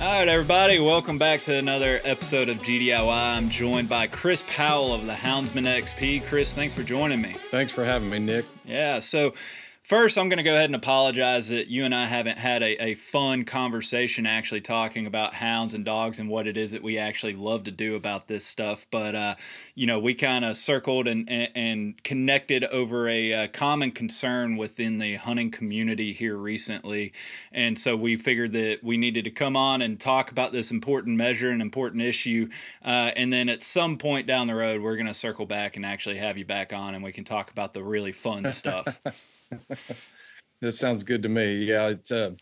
All right, everybody, welcome back to another episode of GDIY. I'm joined by Chris Powell of the Houndsman XP. Chris, thanks for joining me. Thanks for having me, Nick. Yeah, so First, I'm going to go ahead and apologize that you and I haven't had a, a fun conversation actually talking about hounds and dogs and what it is that we actually love to do about this stuff. But, uh, you know, we kind of circled and, and, and, connected over a, a, uh, common concern within the hunting community here recently. And so we figured that we needed to come on and talk about this important measure and important issue. Uh, and then at some point down the road, we're going to circle back and actually have you back on and we can talk about the really fun stuff. that sounds good to me. Yeah, it's uh,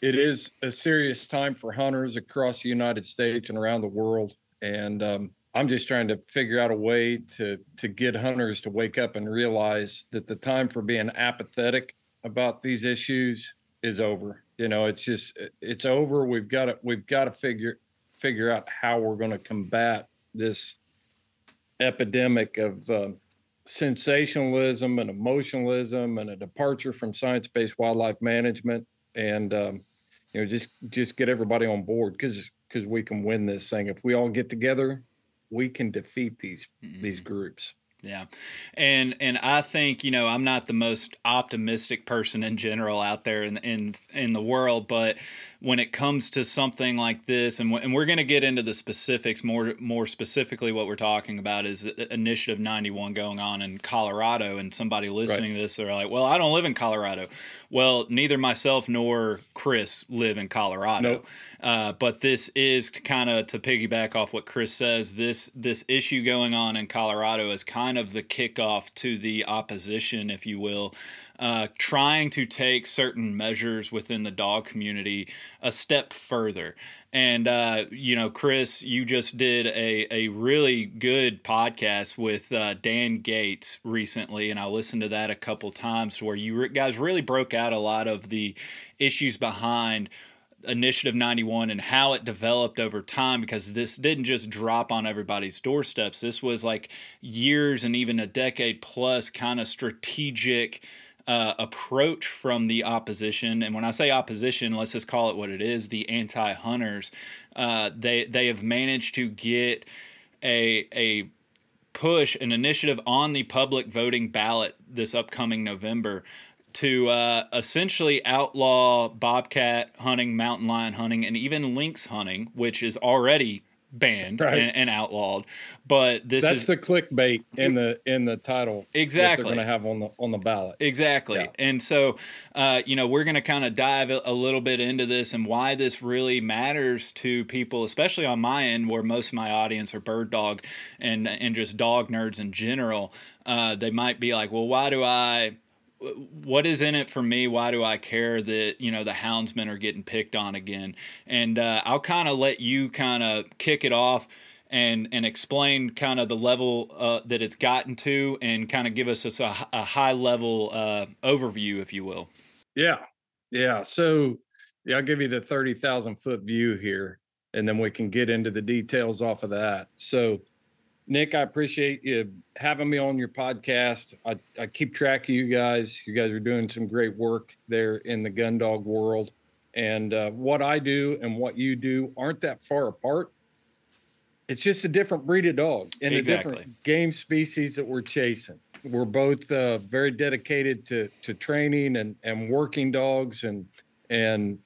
it is a serious time for hunters across the United States and around the world, and um, I'm just trying to figure out a way to to get hunters to wake up and realize that the time for being apathetic about these issues is over. You know, it's just it's over. We've got to we've got to figure figure out how we're going to combat this epidemic of uh, sensationalism and emotionalism and a departure from science-based wildlife management and um, you know just just get everybody on board because because we can win this thing if we all get together we can defeat these mm-hmm. these groups yeah. And and I think, you know, I'm not the most optimistic person in general out there in in in the world, but when it comes to something like this and, and we're going to get into the specifics more more specifically what we're talking about is initiative 91 going on in Colorado and somebody listening right. to this are like, "Well, I don't live in Colorado." Well, neither myself nor Chris live in Colorado. Nope. Uh, but this is kind of to piggyback off what Chris says, this this issue going on in Colorado is kind kind of the kickoff to the opposition, if you will, uh, trying to take certain measures within the dog community a step further. And, uh, you know, Chris, you just did a, a really good podcast with uh, Dan Gates recently, and I listened to that a couple times where you guys really broke out a lot of the issues behind Initiative 91 and how it developed over time because this didn't just drop on everybody's doorsteps. This was like years and even a decade plus kind of strategic uh, approach from the opposition. And when I say opposition, let's just call it what it is the anti hunters. Uh, they, they have managed to get a, a push, an initiative on the public voting ballot this upcoming November to uh, essentially outlaw bobcat hunting, mountain lion hunting, and even lynx hunting, which is already banned right. and, and, outlawed. But this that's is the clickbait in the in the title. Exactly, going to have on the on the ballot. Exactly, yeah. and so uh, you know we're going to kind of dive a, a little bit into this and why this really matters to people, especially on my end, where most of my audience are bird dog and and just dog nerds in general. Uh, they might be like, well, why do I what is in it for me? Why do I care that you know the houndsmen are getting picked on again? And uh, I'll kind of let you kind of kick it off and and explain kind of the level uh, that it's gotten to, and kind of give us a, a high level uh, overview, if you will. Yeah, yeah. So yeah, I'll give you the thirty thousand foot view here, and then we can get into the details off of that. So Nick, I appreciate you having me on your podcast. I, I keep track of you guys. You guys are doing some great work there in the gun dog world. And uh, what I do and what you do aren't that far apart. It's just a different breed of dog and exactly. a different game species that we're chasing. We're both uh, very dedicated to to training and and working dogs and and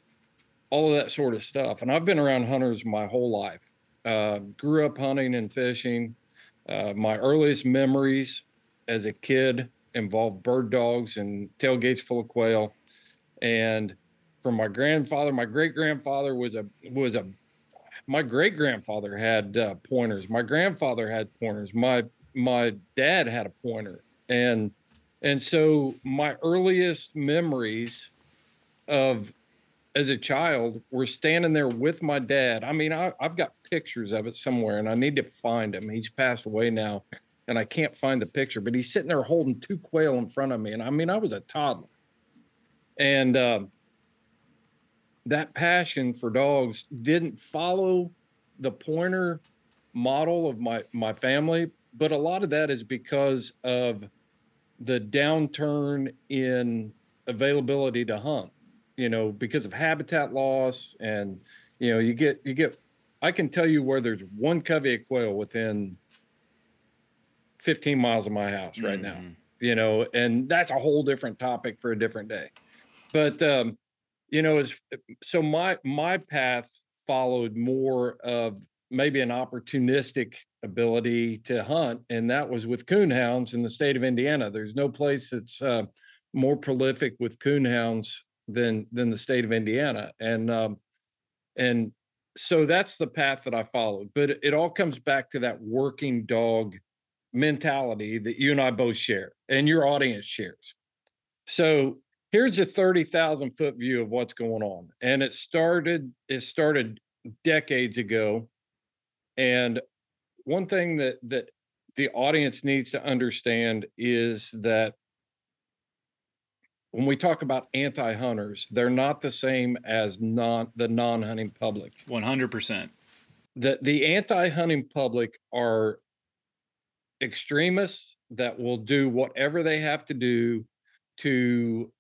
all of that sort of stuff. And I've been around hunters my whole life. Uh, grew up hunting and fishing uh, my earliest memories as a kid involved bird dogs and tailgates full of quail. And from my grandfather, my great grandfather was a was a my great grandfather had uh, pointers. My grandfather had pointers. My my dad had a pointer, and and so my earliest memories of as a child were standing there with my dad. I mean, I, have got pictures of it somewhere and I need to find him. He's passed away now and I can't find the picture, but he's sitting there holding two quail in front of me. And I mean, I was a toddler. And uh, that passion for dogs didn't follow the pointer model of my, my family, but a lot of that is because of the downturn in availability to hunt you know, because of habitat loss and You know, you get you get. I can tell you where there's one covey of quail within 15 miles of my house right mm-hmm. now. You know, and that's a whole different topic for a different day. But um, you know, as so my my path followed more of maybe an opportunistic ability to hunt, and that was with coonhounds in the state of Indiana. There's no place that's uh, more prolific with coonhounds than than the state of Indiana, and um, and so that's the path that I followed. But it all comes back to that working dog mentality that you and I both share, and your audience shares. So here's a 30,000 foot view of what's going on. And it started, it started decades ago. And one thing that that the audience needs to understand is that when we talk about anti-hunters, they're not the same as non the non-hunting public. 100%. The the anti-hunting public are extremists that will do whatever they have to do to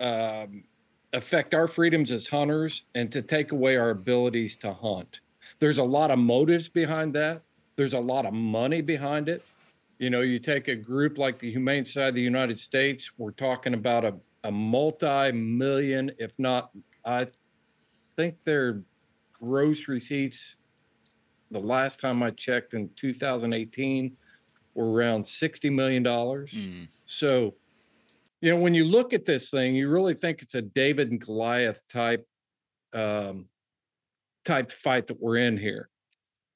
um, affect our freedoms as hunters and to take away our abilities to hunt. There's a lot of motives behind that. There's a lot of money behind it. You know, you take a group like the Humane Society of the United States, we're talking about a, a multi million, if not, I think their gross receipts the last time I checked in 2018 were around $60 million. Mm. So, you know, when you look at this thing, you really think it's a David and Goliath type um, type fight that we're in here.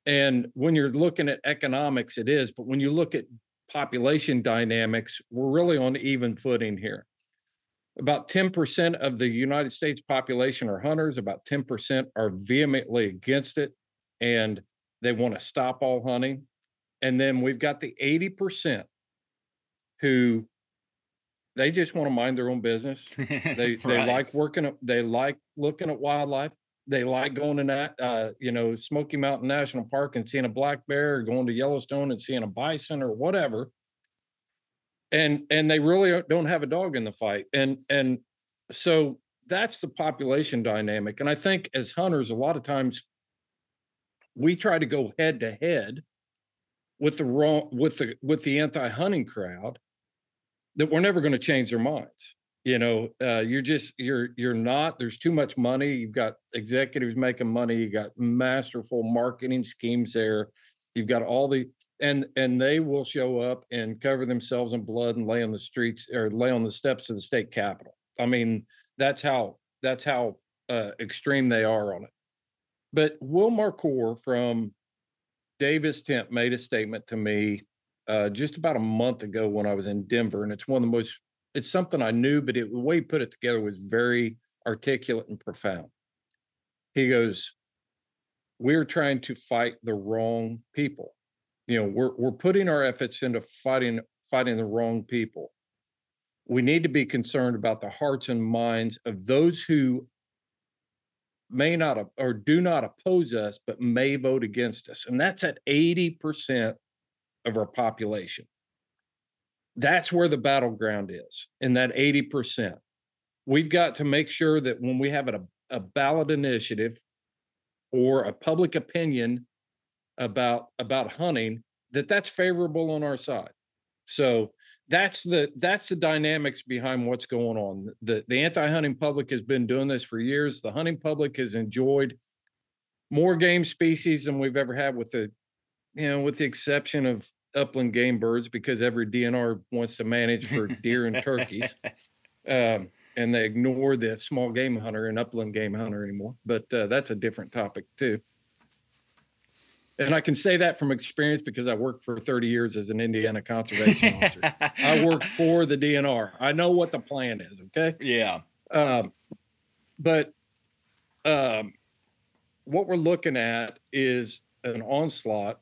And when you're looking at economics, it is. But when you look at population dynamics, we're really on even footing here. About 10% of the United States population are hunters, about 10% are vehemently against it. And they want to stop all hunting. And then we've got the 80% who they just want to mind their own business. They right. they like working they like looking at wildlife. They like going to that uh, you know, Smoky Mountain National Park and seeing a black bear or going to Yellowstone and seeing a bison or whatever. And and they really don't have a dog in the fight. And and so that's the population dynamic. And I think as hunters, a lot of times we try to go head to head with the wrong with the with the anti-hunting crowd that we're never going to change their minds you know uh, you're just you're you're not there's too much money you've got executives making money you got masterful marketing schemes there you've got all the and and they will show up and cover themselves in blood and lay on the streets or lay on the steps of the state capitol i mean that's how that's how uh, extreme they are on it but Will Marcour from Davis Tent made a statement to me uh, just about a month ago when I was in Denver, and it's one of the most. It's something I knew, but it, the way he put it together was very articulate and profound. He goes, "We're trying to fight the wrong people. You know, we're we're putting our efforts into fighting fighting the wrong people. We need to be concerned about the hearts and minds of those who may not or do not oppose us, but may vote against us. And that's at 80% of our population. That's where the battleground is in that 80%. We've got to make sure that when we have a, a ballot initiative or a public opinion about about hunting, that that's favorable on our side. So that's the that's the dynamics behind what's going on. The the anti-hunting public has been doing this for years. The hunting public has enjoyed more game species than we've ever had with the you know, with the exception of upland game birds because every DNR wants to manage for deer and turkeys. Um, and they ignore the small game hunter and upland game hunter anymore. But uh, that's a different topic too and I can say that from experience because I worked for 30 years as an Indiana conservation officer. I work for the DNR. I know what the plan is. Okay. Yeah. Um, but um, what we're looking at is an onslaught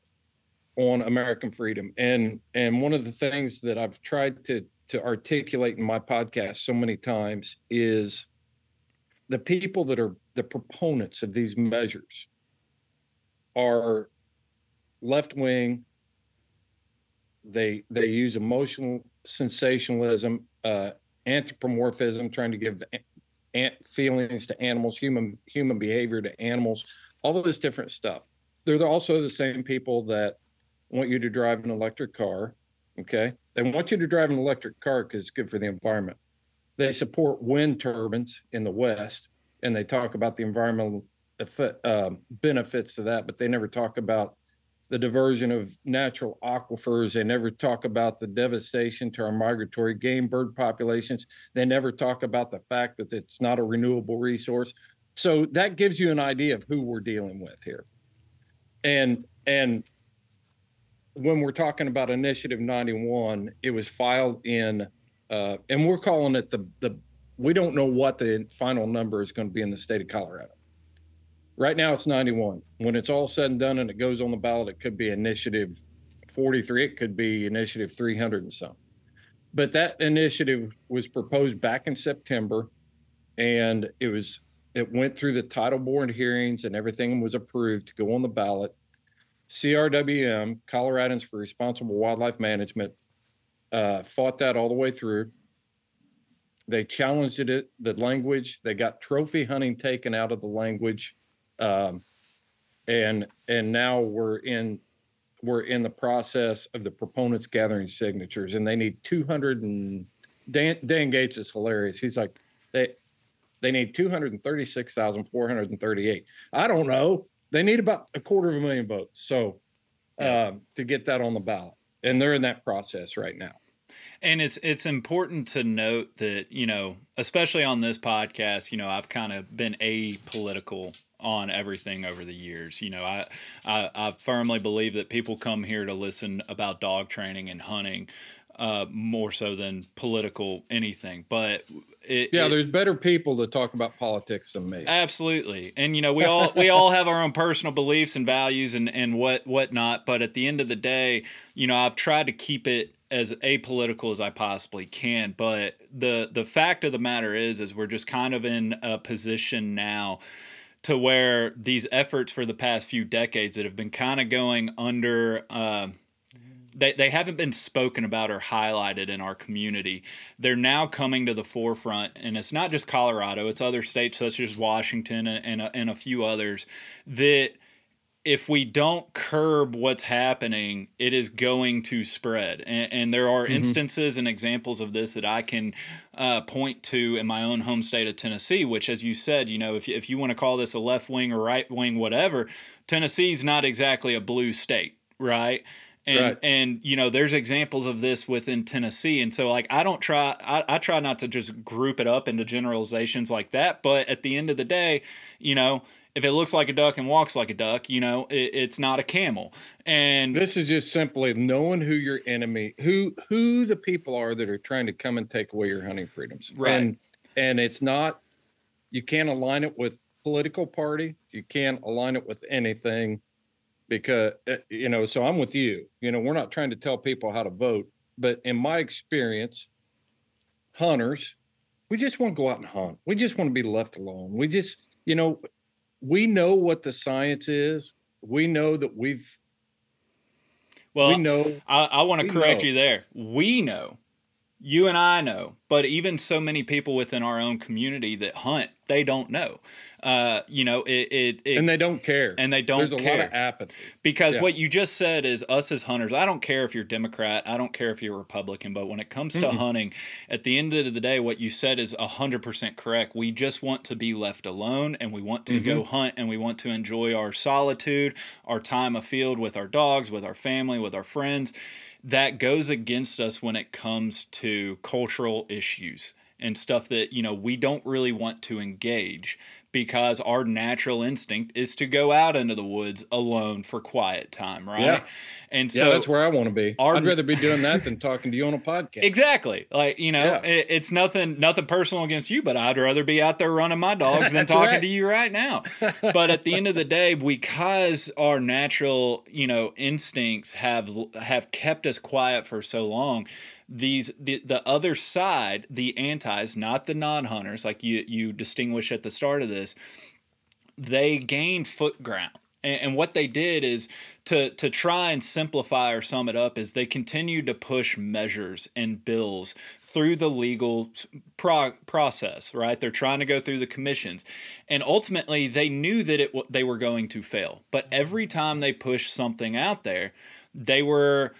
on American freedom, and and one of the things that I've tried to to articulate in my podcast so many times is the people that are the proponents of these measures are left wing. They they use emotional sensationalism, uh, anthropomorphism, trying to give feelings to animals, human human behavior to animals, all of this different stuff. They're also the same people that want you to drive an electric car. Okay, they want you to drive an electric car because it's good for the environment. They support wind turbines in the West, and they talk about the environmental effect, uh, benefits to that, but they never talk about the diversion of natural aquifers. They never talk about the devastation to our migratory game bird populations. They never talk about the fact that it's not a renewable resource. So that gives you an idea of who we're dealing with here. And and when we're talking about Initiative 91, it was filed in, uh, and we're calling it the the. We don't know what the final number is going to be in the state of Colorado. Right now, it's 91. When it's all said and done and it goes on the ballot, it could be Initiative 43. It could be Initiative 300 and some. But that initiative was proposed back in September, and it was it went through the title board hearings and everything was approved to go on the ballot. CRWM, Coloradans for Responsible Wildlife Management, uh, fought that all the way through. They challenged it, the language. They got trophy hunting taken out of the language, um, and and now we're in we're in the process of the proponents gathering signatures, and they need 200 and Dan, Dan Gates is hilarious. He's like they they need 236,438. I don't know. They need about a quarter of a million votes. So um, to get that on the ballot. And they're in that process right now. And it's it's important to note that, you know, especially on this podcast, you know, I've kind of been apolitical on everything over the years. You know, I, I, I firmly believe that people come here to listen about dog training and hunting uh, more so than political anything. But it, yeah, it, there's better people to talk about politics than me. Absolutely, and you know we all we all have our own personal beliefs and values and and what whatnot. But at the end of the day, you know, I've tried to keep it as apolitical as I possibly can. But the the fact of the matter is, is we're just kind of in a position now to where these efforts for the past few decades that have been kind of going under. Uh, they, they haven't been spoken about or highlighted in our community. They're now coming to the forefront, and it's not just Colorado, it's other states such as Washington and, and, a, and a few others that if we don't curb what's happening, it is going to spread. And, and there are mm-hmm. instances and examples of this that I can uh, point to in my own home state of Tennessee, which, as you said, you know, if, if you want to call this a left wing or right wing, whatever, Tennessee's not exactly a blue state, right? And right. and you know there's examples of this within tennessee. And so like i don't try I, I try not to just group it up into generalizations like that. But at the end of the day you know if it looks like a duck and walks like a duck you know it, it's not a camel. And this is just simply knowing who your enemy who who the people are that are trying to come and take away your hunting freedoms. Right. And and it's not you can't align it with political party. You can't align it with anything because eh, you know so i'm with you. You know we're not trying to tell people how to vote but in my experience hunters we just want to go out and hunt. We just want to be left alone. We just you know we know what the science is. We know that we've well we know i, I want to correct know. you there. We know you and i know but even so many people within our own community that hunt they don't know uh, you know, it, it, it, and they don't care, and they don't There's care. a lot of apathy because yeah. what you just said is us as hunters. I don't care if you're Democrat, I don't care if you're Republican, but when it comes to mm-hmm. hunting, at the end of the day, what you said is hundred percent correct. We just want to be left alone, and we want to mm-hmm. go hunt, and we want to enjoy our solitude, our time afield with our dogs, with our family, with our friends. That goes against us when it comes to cultural issues and stuff that you know we don't really want to engage because our natural instinct is to go out into the woods alone for quiet time, right? Yeah. And so yeah, that's where I want to be. Our, I'd rather be doing that than talking to you on a podcast. Exactly. Like, you know, yeah. it, it's nothing nothing personal against you, but I'd rather be out there running my dogs than talking right. to you right now. but at the end of the day, because our natural, you know, instincts have have kept us quiet for so long, these the, the other side the antis not the non-hunters like you you distinguish at the start of this they gained foot ground And, and what they did is to to try and simplify or sum it up is they continued to push measures and bills through the legal pro- process, right? They're trying to go through the commissions. And ultimately, they knew that it they were going to fail. But every time they pushed something out there, they were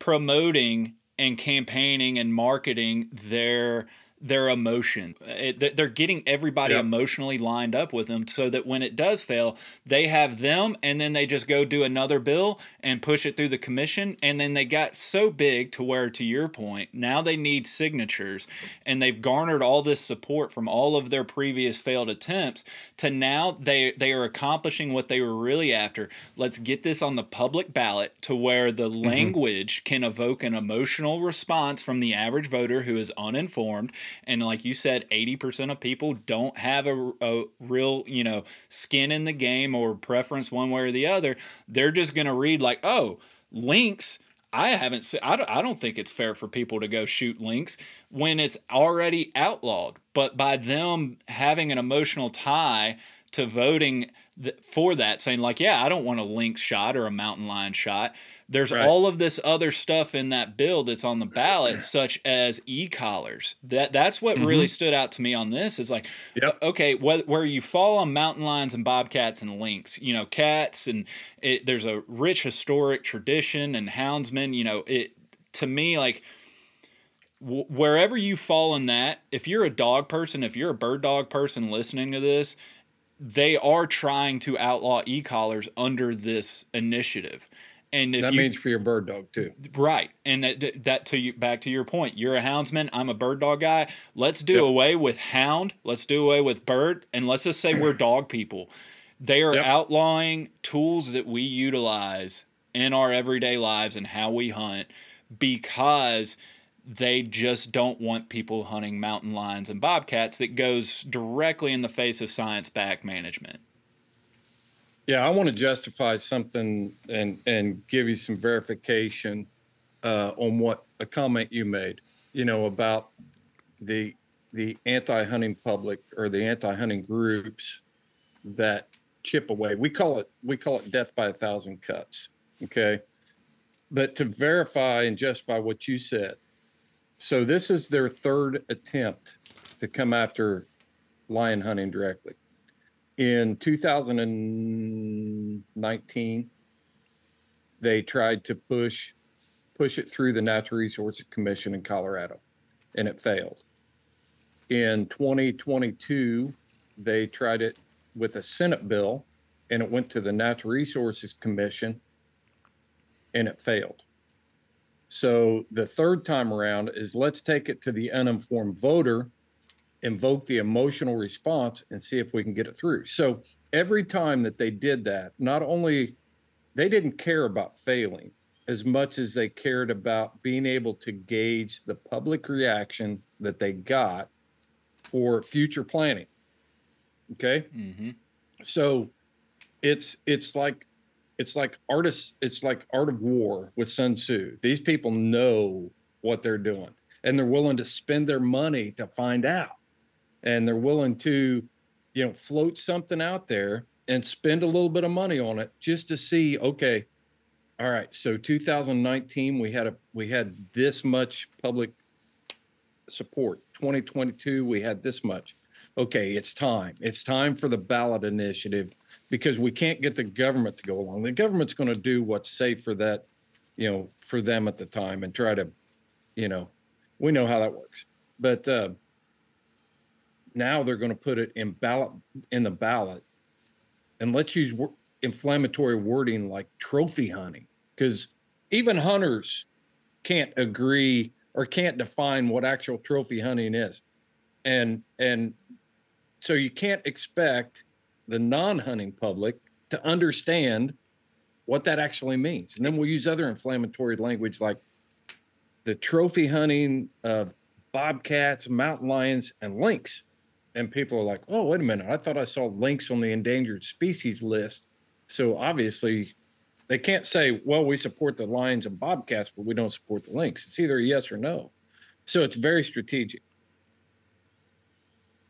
promoting and campaigning and marketing their their emotion. It, they're getting everybody yep. emotionally lined up with them so that when it does fail, they have them and then they just go do another bill and push it through the commission. And then they got so big to where, to your point, now they need signatures and they've garnered all this support from all of their previous failed attempts to now they, they are accomplishing what they were really after. Let's get this on the public ballot to where the mm-hmm. language can evoke an emotional response from the average voter who is uninformed and like you said 80% of people don't have a, a real you know skin in the game or preference one way or the other they're just going to read like oh lynx I haven't seen, I don't, I don't think it's fair for people to go shoot lynx when it's already outlawed. But by them having an emotional tie to voting for that, saying, like, yeah, I don't want a lynx shot or a mountain lion shot, there's right. all of this other stuff in that bill that's on the ballot, such as e-collars. That that's what mm-hmm. really stood out to me on this. Is like, yep. okay, wh- where you fall on mountain lions and bobcats and lynx, you know, cats, and it, there's a rich historic tradition and houndsmen. You know, it to me like wherever you fall in that, if you're a dog person, if you're a bird dog person listening to this, they are trying to outlaw e-collars under this initiative. And that you, means for your bird dog too, right? And that, that to you back to your point, you're a houndsman. I'm a bird dog guy. Let's do yep. away with hound. Let's do away with bird, and let's just say we're dog people. They are yep. outlawing tools that we utilize in our everyday lives and how we hunt because they just don't want people hunting mountain lions and bobcats that goes directly in the face of science back management. Yeah, I want to justify something and and give you some verification uh, on what a comment you made. You know about the the anti-hunting public or the anti-hunting groups that chip away. We call it we call it death by a thousand cuts. Okay, but to verify and justify what you said, so this is their third attempt to come after lion hunting directly. In 2019 they tried to push push it through the natural resources commission in colorado and it failed. In 2022 they tried it with a senate bill and it went to the natural resources commission and it failed so the third time around is let's take it to the uninformed voter invoke the emotional response and see if we can get it through. So every time that they did that, not only they didn't care about failing as much as they cared about being able to gauge the public reaction that they got for future planning. Okay. Mm-hmm. So it's it's like it's like artists it's like art of war with sun tzu these people know what they're doing and they're willing to spend their money to find out and they're willing to, you know, float something out there and spend a little bit of money on it just to see, okay, all right, so 2019 we had a we had this much public support. 2022 we had this much. Okay, it's time. It's time for the ballot initiative because we can't get the government to go along. The government's going to do what's safe for that, you know, for them at the time and try to, you know, we know how that works. But uh, now they're going to put it in ballot in the ballot and let's use inflammatory wording like trophy hunting because even hunters can't agree or can't define what actual trophy hunting is and and so you can't expect the non-hunting public to understand what that actually means and then we'll use other inflammatory language like the trophy hunting of bobcats mountain lions and lynx and people are like, "Oh, wait a minute! I thought I saw lynx on the endangered species list." So obviously, they can't say, "Well, we support the lions and bobcats, but we don't support the lynx." It's either yes or no. So it's very strategic.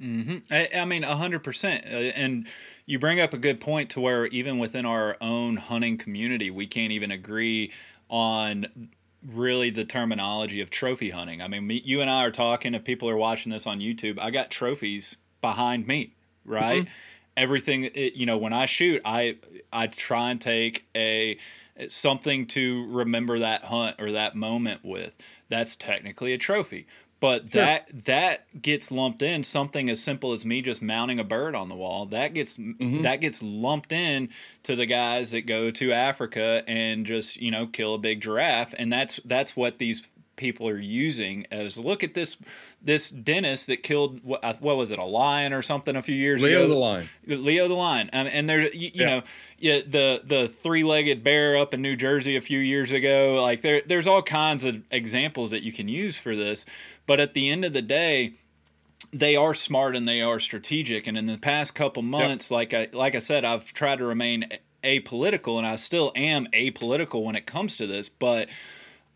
Mm-hmm. I, I mean, hundred percent. Uh, and you bring up a good point to where even within our own hunting community, we can't even agree on really the terminology of trophy hunting. I mean, me, you and I are talking. If people are watching this on YouTube, I got trophies behind me, right? Mm-hmm. Everything, it, you know, when I shoot, I I try and take a something to remember that hunt or that moment with. That's technically a trophy. But that yeah. that gets lumped in something as simple as me just mounting a bird on the wall. That gets mm-hmm. that gets lumped in to the guys that go to Africa and just you know kill a big giraffe, and that's that's what these people are using as look at this this dentist that killed what, what was it a lion or something a few years Leo ago. Leo the lion. Leo the lion, and, and there you, you yeah. know yeah, the the three legged bear up in New Jersey a few years ago. Like there there's all kinds of examples that you can use for this, but at the end of the day they are smart and they are strategic. And in the past couple months, yep. like I like I said, I've tried to remain apolitical, and I still am apolitical when it comes to this. But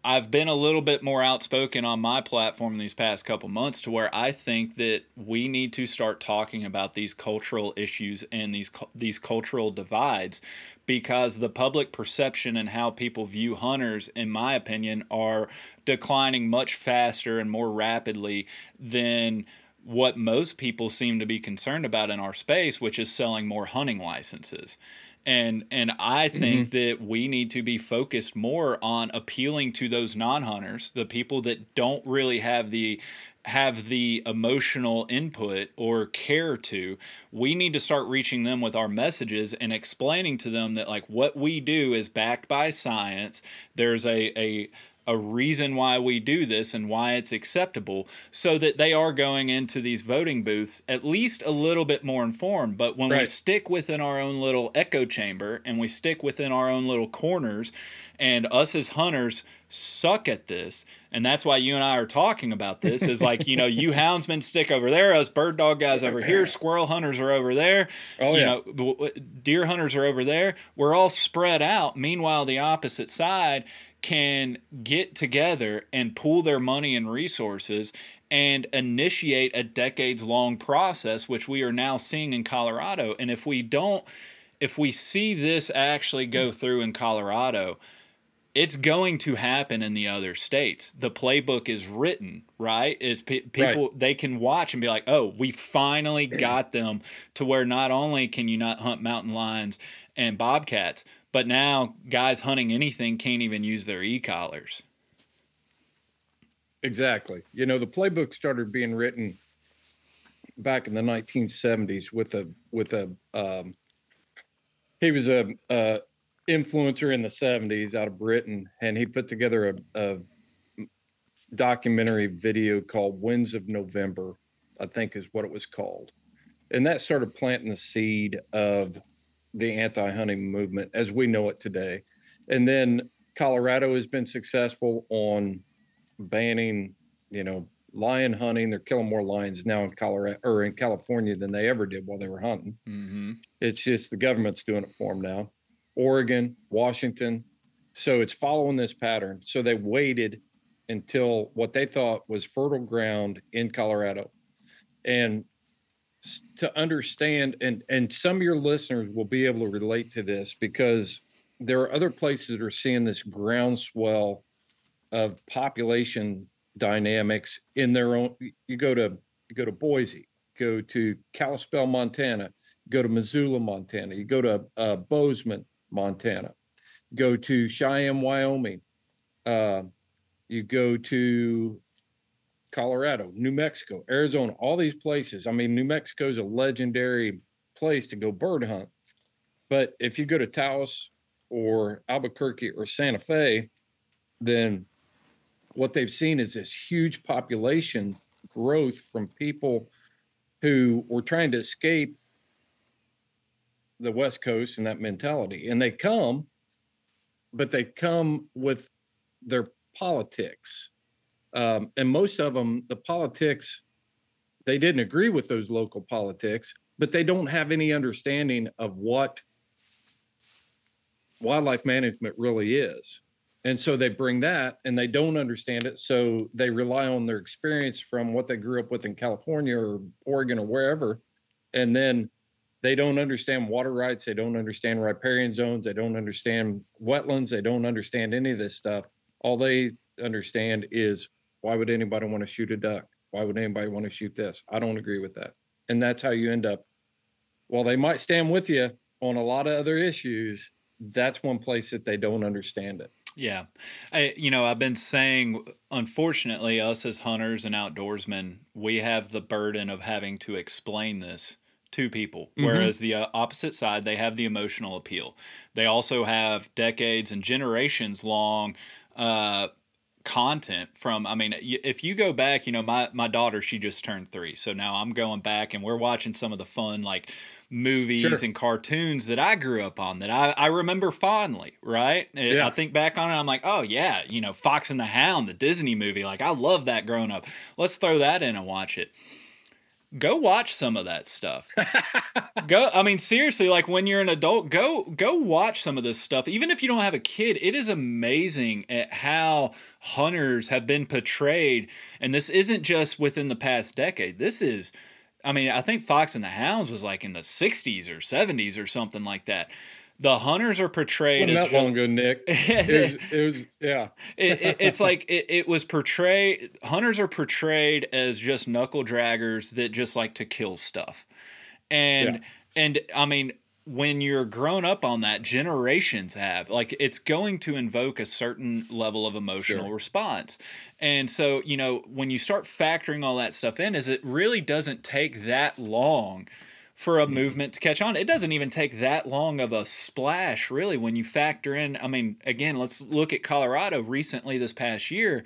I've been a little bit more outspoken on my platform these past couple months to where I think that we need to start talking about these cultural issues and these these cultural divides because the public perception and how people view hunters in my opinion are declining much faster and more rapidly than what most people seem to be concerned about in our space which is selling more hunting licenses and and I think mm-hmm. that we need to be focused more on appealing to those non-hunters, the people that don't really have the have the emotional input or care to we need to start reaching them with our messages and explaining to them that like what we do is backed by science there's a a a reason why we do this and why it's acceptable so that they are going into these voting booths at least a little bit more informed. But when right. we stick within our own little echo chamber and we stick within our own little corners, and us as hunters suck at this, and that's why you and I are talking about this is like, you know, you houndsmen stick over there, us bird dog guys over here, squirrel hunters are over there, oh, you yeah. know, deer hunters are over there. We're all spread out. Meanwhile, the opposite side can get together and pool their money and resources and initiate a decades long process, which we are now seeing in Colorado. And if we don't, if we see this actually go hmm. through in Colorado, it's going to happen in the other states. The playbook is written, right? Is pe- people right. they can watch and be like, "Oh, we finally got them to where not only can you not hunt mountain lions and bobcats, but now guys hunting anything can't even use their e-collars. Exactly. You know, the playbook started being written back in the 1970s with a with a um, he was a, a influencer in the 70s out of Britain, and he put together a, a documentary video called Winds of November, I think is what it was called. And that started planting the seed of the anti-hunting movement as we know it today. And then Colorado has been successful on banning, you know, lion hunting. They're killing more lions now in Colorado or in California than they ever did while they were hunting. Mm-hmm. It's just the government's doing it for them now. Oregon, Washington. So it's following this pattern. So they waited until what they thought was fertile ground in Colorado. And to understand and and some of your listeners will be able to relate to this because there are other places that are seeing this groundswell of population dynamics in their own you go to you go to Boise go to Kalispell Montana go to Missoula Montana you go to uh, Bozeman Montana go to Cheyenne Wyoming uh, you go to Colorado, New Mexico, Arizona, all these places. I mean, New Mexico is a legendary place to go bird hunt. But if you go to Taos or Albuquerque or Santa Fe, then what they've seen is this huge population growth from people who were trying to escape the West Coast and that mentality. And they come, but they come with their politics um, and most of them, the politics, they didn't agree with those local politics, but they don't have any understanding of what wildlife management really is. And so they bring that and they don't understand it. So they rely on their experience from what they grew up with in California or Oregon or wherever. And then they don't understand water rights. They don't understand riparian zones. They don't understand wetlands. They don't understand any of this stuff. All they understand is why would anybody want to shoot a duck? Why would anybody want to shoot this? I don't agree with that. And that's how you end up. While they might stand with you on a lot of other issues, that's one place that they don't understand it. Yeah. I, you know, I've been saying, unfortunately, us as hunters and outdoorsmen, we have the burden of having to explain this to people. Mm-hmm. Whereas the uh, opposite side, they have the emotional appeal. They also have decades and generations long uh, content from. I mean, if you go back, you know, my my daughter, she just turned three, so now I'm going back and we're watching some of the fun like movies sure. and cartoons that I grew up on that I, I remember fondly, right? Yeah. I think back on it, I'm like, oh yeah, you know, Fox and the Hound, the Disney movie, like I love that growing up. Let's throw that in and watch it. Go watch some of that stuff. go I mean seriously, like when you're an adult, go go watch some of this stuff. Even if you don't have a kid, it is amazing at how hunters have been portrayed and this isn't just within the past decade. This is I mean, I think Fox and the Hounds was like in the 60s or 70s or something like that. The hunters are portrayed Wasn't as that long ago, Nick. it, was, it was yeah. it, it, it's like it, it was portrayed. Hunters are portrayed as just knuckle draggers that just like to kill stuff, and yeah. and I mean when you're grown up on that generations have like it's going to invoke a certain level of emotional sure. response and so you know when you start factoring all that stuff in is it really doesn't take that long for a movement to catch on it doesn't even take that long of a splash really when you factor in i mean again let's look at colorado recently this past year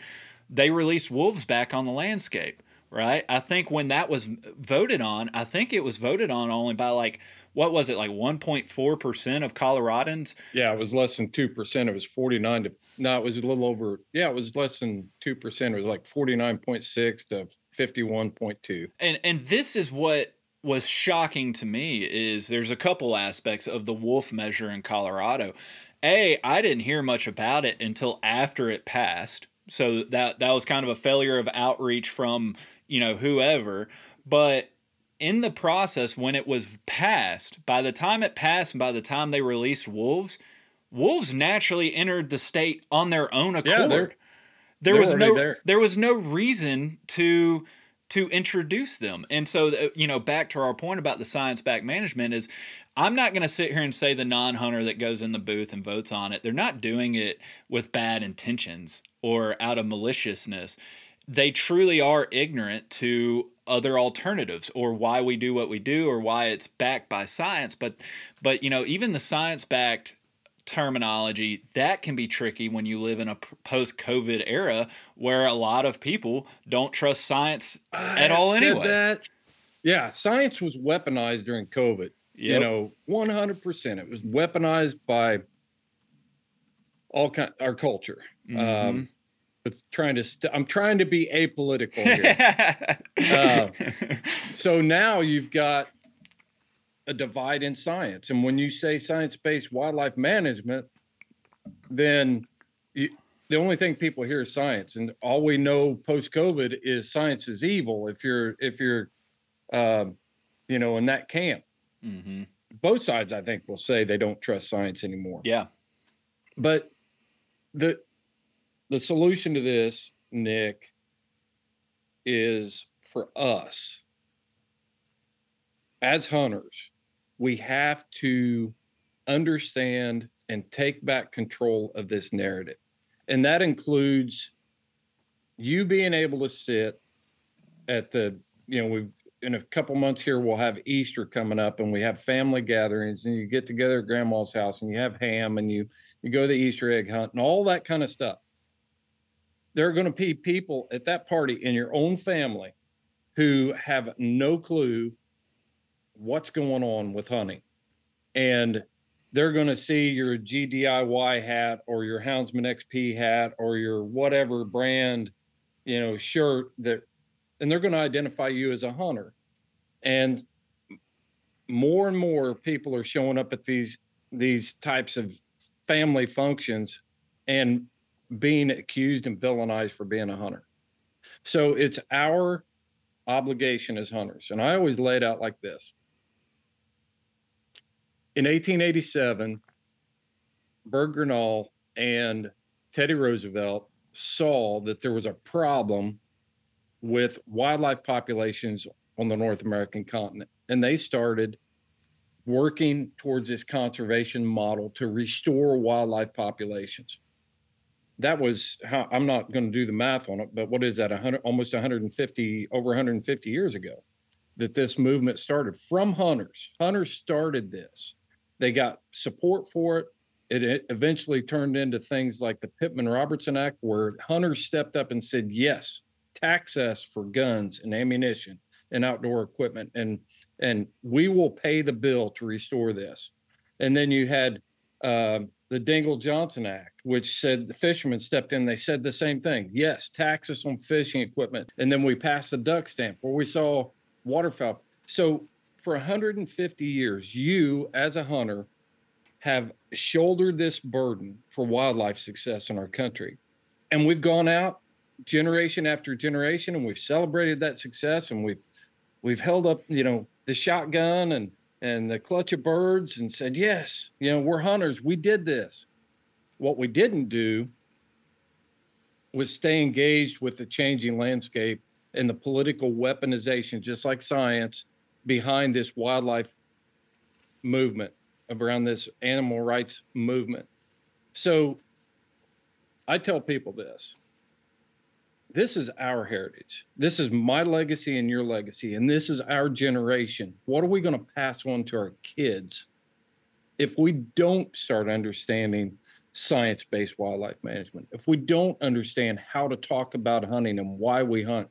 they released wolves back on the landscape right i think when that was voted on i think it was voted on only by like what was it like 1.4% of Coloradans? Yeah, it was less than 2%. It was 49 to no, it was a little over. Yeah, it was less than 2%. It was like 49.6 to 51.2. And and this is what was shocking to me is there's a couple aspects of the wolf measure in Colorado. A, I didn't hear much about it until after it passed. So that that was kind of a failure of outreach from, you know, whoever. But in the process when it was passed, by the time it passed and by the time they released wolves, wolves naturally entered the state on their own accord. Yeah, there was no there. there was no reason to to introduce them. And so uh, you know, back to our point about the science back management is I'm not going to sit here and say the non-hunter that goes in the booth and votes on it, they're not doing it with bad intentions or out of maliciousness. They truly are ignorant to other alternatives or why we do what we do or why it's backed by science but but you know even the science backed terminology that can be tricky when you live in a post covid era where a lot of people don't trust science I at all anyway that. yeah science was weaponized during covid yep. you know 100% it was weaponized by all kind our culture um, mm-hmm. um, with trying to st- i'm trying to be apolitical here uh, so now you've got a divide in science. And when you say science-based wildlife management then you, the only thing people hear is science. And all we know post-covid is science is evil if you're if you're um, you know in that camp. Mm-hmm. both sides i think will say they don't trust science anymore. Yeah. But the the solution to this, Nick, is for us as hunters, we have to understand and take back control of this narrative. And that includes you being able to sit at the, you know, we in a couple months here we'll have Easter coming up and we have family gatherings and you get together at grandma's house and you have ham and you you go to the Easter egg hunt and all that kind of stuff there are going to be people at that party in your own family who have no clue what's going on with hunting. And they're going to see your GDIY hat or your Houndsman XP hat or your whatever brand, you know, shirt that, and they're going to identify you as a hunter. And more and more people are showing up at these these types of family functions and being accused and villainized for being a hunter. So it's our obligation as hunters. And I always lay it out like this in 1887, Bird Grinnell and Teddy Roosevelt saw that there was a problem with wildlife populations on the North American continent. And they started working towards this conservation model to restore wildlife populations. That was how I'm not going to do the math on it, but what is that? 100, almost 150, over 150 years ago, that this movement started from hunters. Hunters started this. They got support for it. It eventually turned into things like the Pittman Robertson Act, where hunters stepped up and said, yes, tax us for guns and ammunition and outdoor equipment. And and we will pay the bill to restore this. And then you had uh, the Dingell Johnson Act, which said the fishermen stepped in. They said the same thing. Yes, tax us on fishing equipment. And then we passed the duck stamp where we saw waterfowl. So for 150 years, you as a hunter have shouldered this burden for wildlife success in our country. And we've gone out generation after generation and we've celebrated that success and we've we've held up, you know, the shotgun and and the clutch of birds and said, "Yes, you know, we're hunters. We did this." What we didn't do was stay engaged with the changing landscape and the political weaponization, just like science, behind this wildlife movement, around this animal rights movement. So I tell people this this is our heritage. This is my legacy and your legacy, and this is our generation. What are we going to pass on to our kids if we don't start understanding science based wildlife management? If we don't understand how to talk about hunting and why we hunt?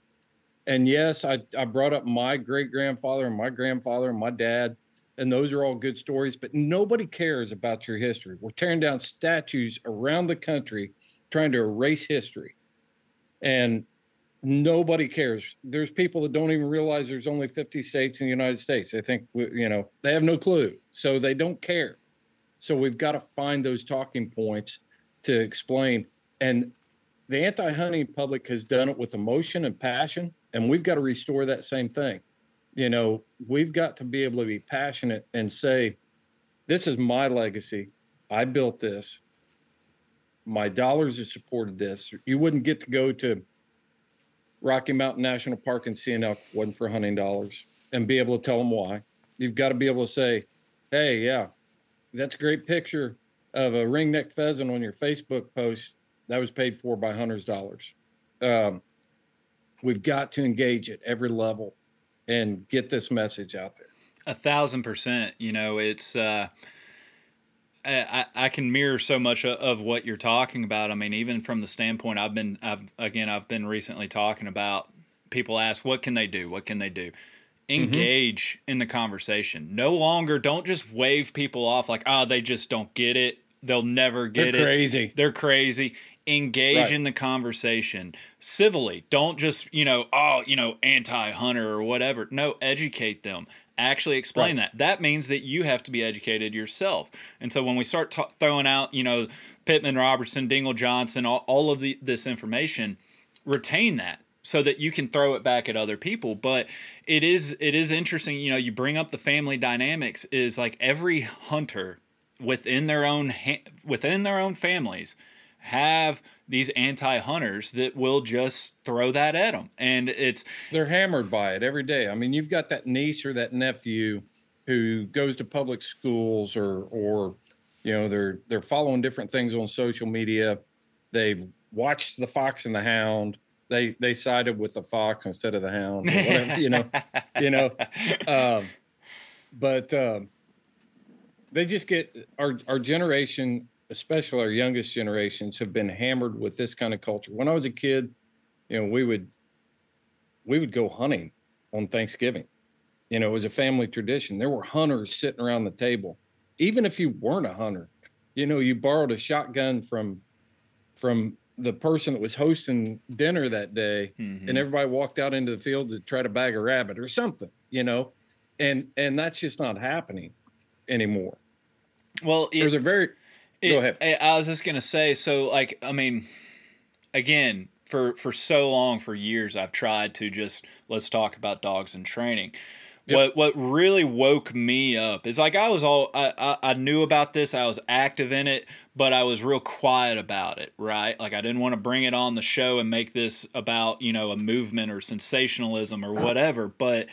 And yes, I, I brought up my great grandfather and my grandfather and my dad, and those are all good stories, but nobody cares about your history. We're tearing down statues around the country trying to erase history and nobody cares. There's people that don't even realize there's only 50 states in the United States. They think, you know, they have no clue. So they don't care. So we've got to find those talking points to explain. And the anti hunting public has done it with emotion and passion. And we've got to restore that same thing. You know, we've got to be able to be passionate and say, this is my legacy. I built this my dollars have supported this. You wouldn't get to go to Rocky Mountain National Park and see an elk wasn't for hunting dollars and be able to tell them why. You've got to be able to say, hey, yeah, that's a great picture of a ringneck pheasant on your Facebook post. That was paid for by hunters' dollars. Um, we've got to engage at every level and get this message out there. A thousand percent. You know, it's, uh, I, I can mirror so much of what you're talking about. I mean, even from the standpoint I've been, I've again, I've been recently talking about. People ask, what can they do? What can they do? Mm-hmm. Engage mm-hmm. in the conversation. No longer, don't just wave people off like, oh, they just don't get it. They'll never get it. They're it. Crazy. They're crazy. Engage right. in the conversation civilly. Don't just, you know, oh, you know, anti hunter or whatever. No, educate them actually explain right. that. That means that you have to be educated yourself. And so when we start t- throwing out, you know, Pittman Robertson, Dingell Johnson, all, all of the, this information, retain that so that you can throw it back at other people but it is it is interesting you know you bring up the family dynamics is like every hunter within their own ha- within their own families have these anti-hunters that will just throw that at them and it's they're hammered by it every day. I mean you've got that niece or that nephew who goes to public schools or or you know they're they're following different things on social media. They've watched the fox and the hound. They they sided with the fox instead of the hound whatever, you know you know um, but um, they just get our our generation especially our youngest generations, have been hammered with this kind of culture. When I was a kid, you know, we would we would go hunting on Thanksgiving. You know, it was a family tradition. There were hunters sitting around the table. Even if you weren't a hunter, you know, you borrowed a shotgun from from the person that was hosting dinner that day mm-hmm. and everybody walked out into the field to try to bag a rabbit or something, you know. And and that's just not happening anymore. Well, it, there's a very it, Go ahead. I was just gonna say, so like, I mean, again, for for so long, for years, I've tried to just let's talk about dogs and training. Yep. What what really woke me up is like I was all I, I, I knew about this, I was active in it, but I was real quiet about it, right? Like I didn't want to bring it on the show and make this about, you know, a movement or sensationalism or uh-huh. whatever. But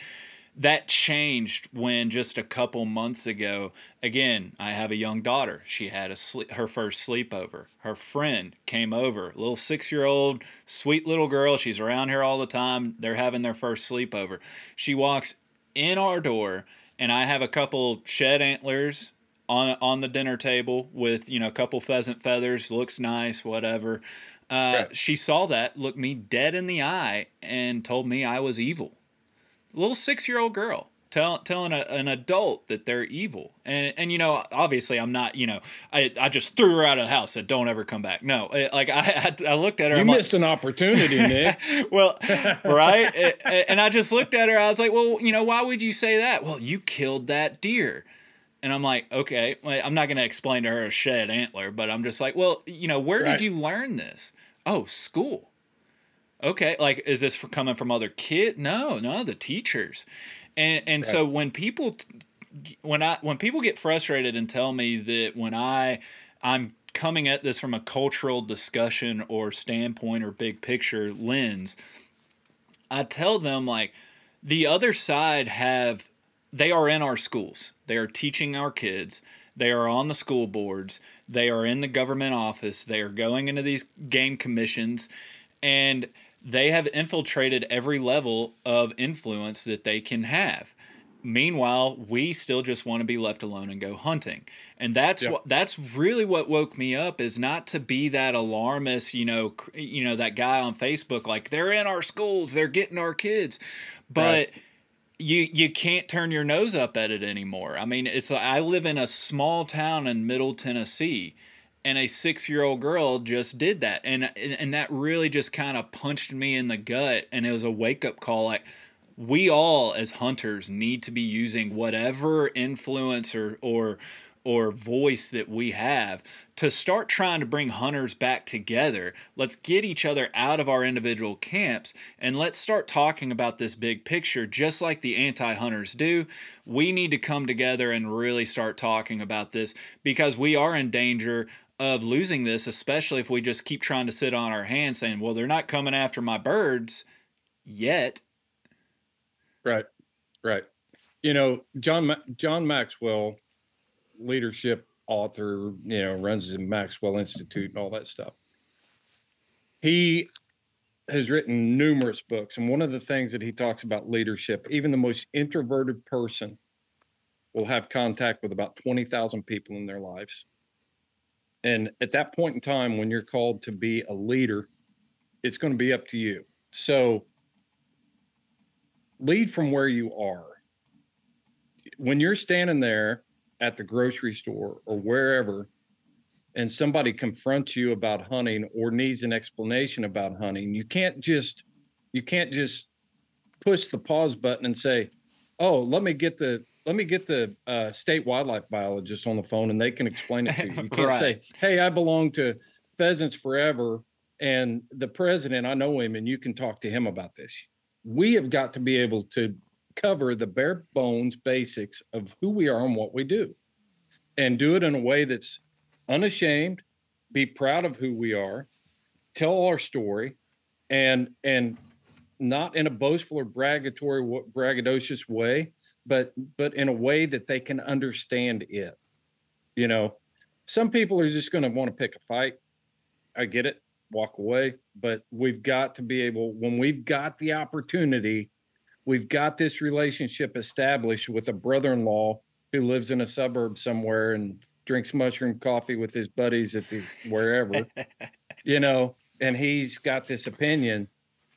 that changed when just a couple months ago, again, I have a young daughter. She had a sleep, her first sleepover. Her friend came over, little six year old, sweet little girl. She's around here all the time. They're having their first sleepover. She walks in our door and I have a couple shed antlers on on the dinner table with you know a couple pheasant feathers looks nice whatever uh, she saw that looked me dead in the eye and told me i was evil little six year old girl tell, telling a, an adult that they're evil and and you know obviously i'm not you know i, I just threw her out of the house said don't ever come back no like i i, I looked at her you I'm missed like, an opportunity nick well right and i just looked at her i was like well you know why would you say that well you killed that deer and I'm like, okay, well, I'm not going to explain to her a shed antler, but I'm just like, well, you know, where right. did you learn this? Oh, school. Okay, like is this for coming from other kid? No, no, the teachers. And and right. so when people when I when people get frustrated and tell me that when I I'm coming at this from a cultural discussion or standpoint or big picture lens, I tell them like the other side have they are in our schools. They are teaching our kids. They are on the school boards. They are in the government office. They are going into these game commissions and they have infiltrated every level of influence that they can have. Meanwhile, we still just want to be left alone and go hunting. And that's what that's really what woke me up is not to be that alarmist, you know, you know that guy on Facebook like they're in our schools, they're getting our kids. But right you you can't turn your nose up at it anymore. I mean, it's I live in a small town in Middle Tennessee, and a six year old girl just did that, and and that really just kind of punched me in the gut, and it was a wake up call. Like we all as hunters need to be using whatever influence or or or voice that we have to start trying to bring hunters back together. Let's get each other out of our individual camps and let's start talking about this big picture just like the anti hunters do. We need to come together and really start talking about this because we are in danger of losing this, especially if we just keep trying to sit on our hands saying, well, they're not coming after my birds yet. Right, right. You know, John John Maxwell leadership author, you know, runs the Maxwell Institute and all that stuff. He has written numerous books. And one of the things that he talks about leadership, even the most introverted person will have contact with about 20,000 people in their lives. And at that point in time, when you're called to be a leader, it's going to be up to you. So lead from where you are. When you're standing there at the grocery store or wherever and somebody confronts you about hunting or needs an explanation about hunting you can't just you can't just push the pause button and say oh let me get the let me get the uh, state wildlife biologist on the phone and they can explain it to you you can't right. say hey i belong to pheasants forever and the president i know him and you can talk to him about this we have got to be able to cover the bare bones basics of who we are and what we do and do it in a way that's unashamed be proud of who we are tell our story and and not in a boastful or braggadatory braggadocious way but but in a way that they can understand it you know? Some people are just going to want to pick a fight. I get it walk away but we've got to be able when we've got the opportunity we've got this relationship established with a brother-in-law who lives in a suburb somewhere and drinks mushroom coffee with his buddies at the wherever, you know, and he's got this opinion,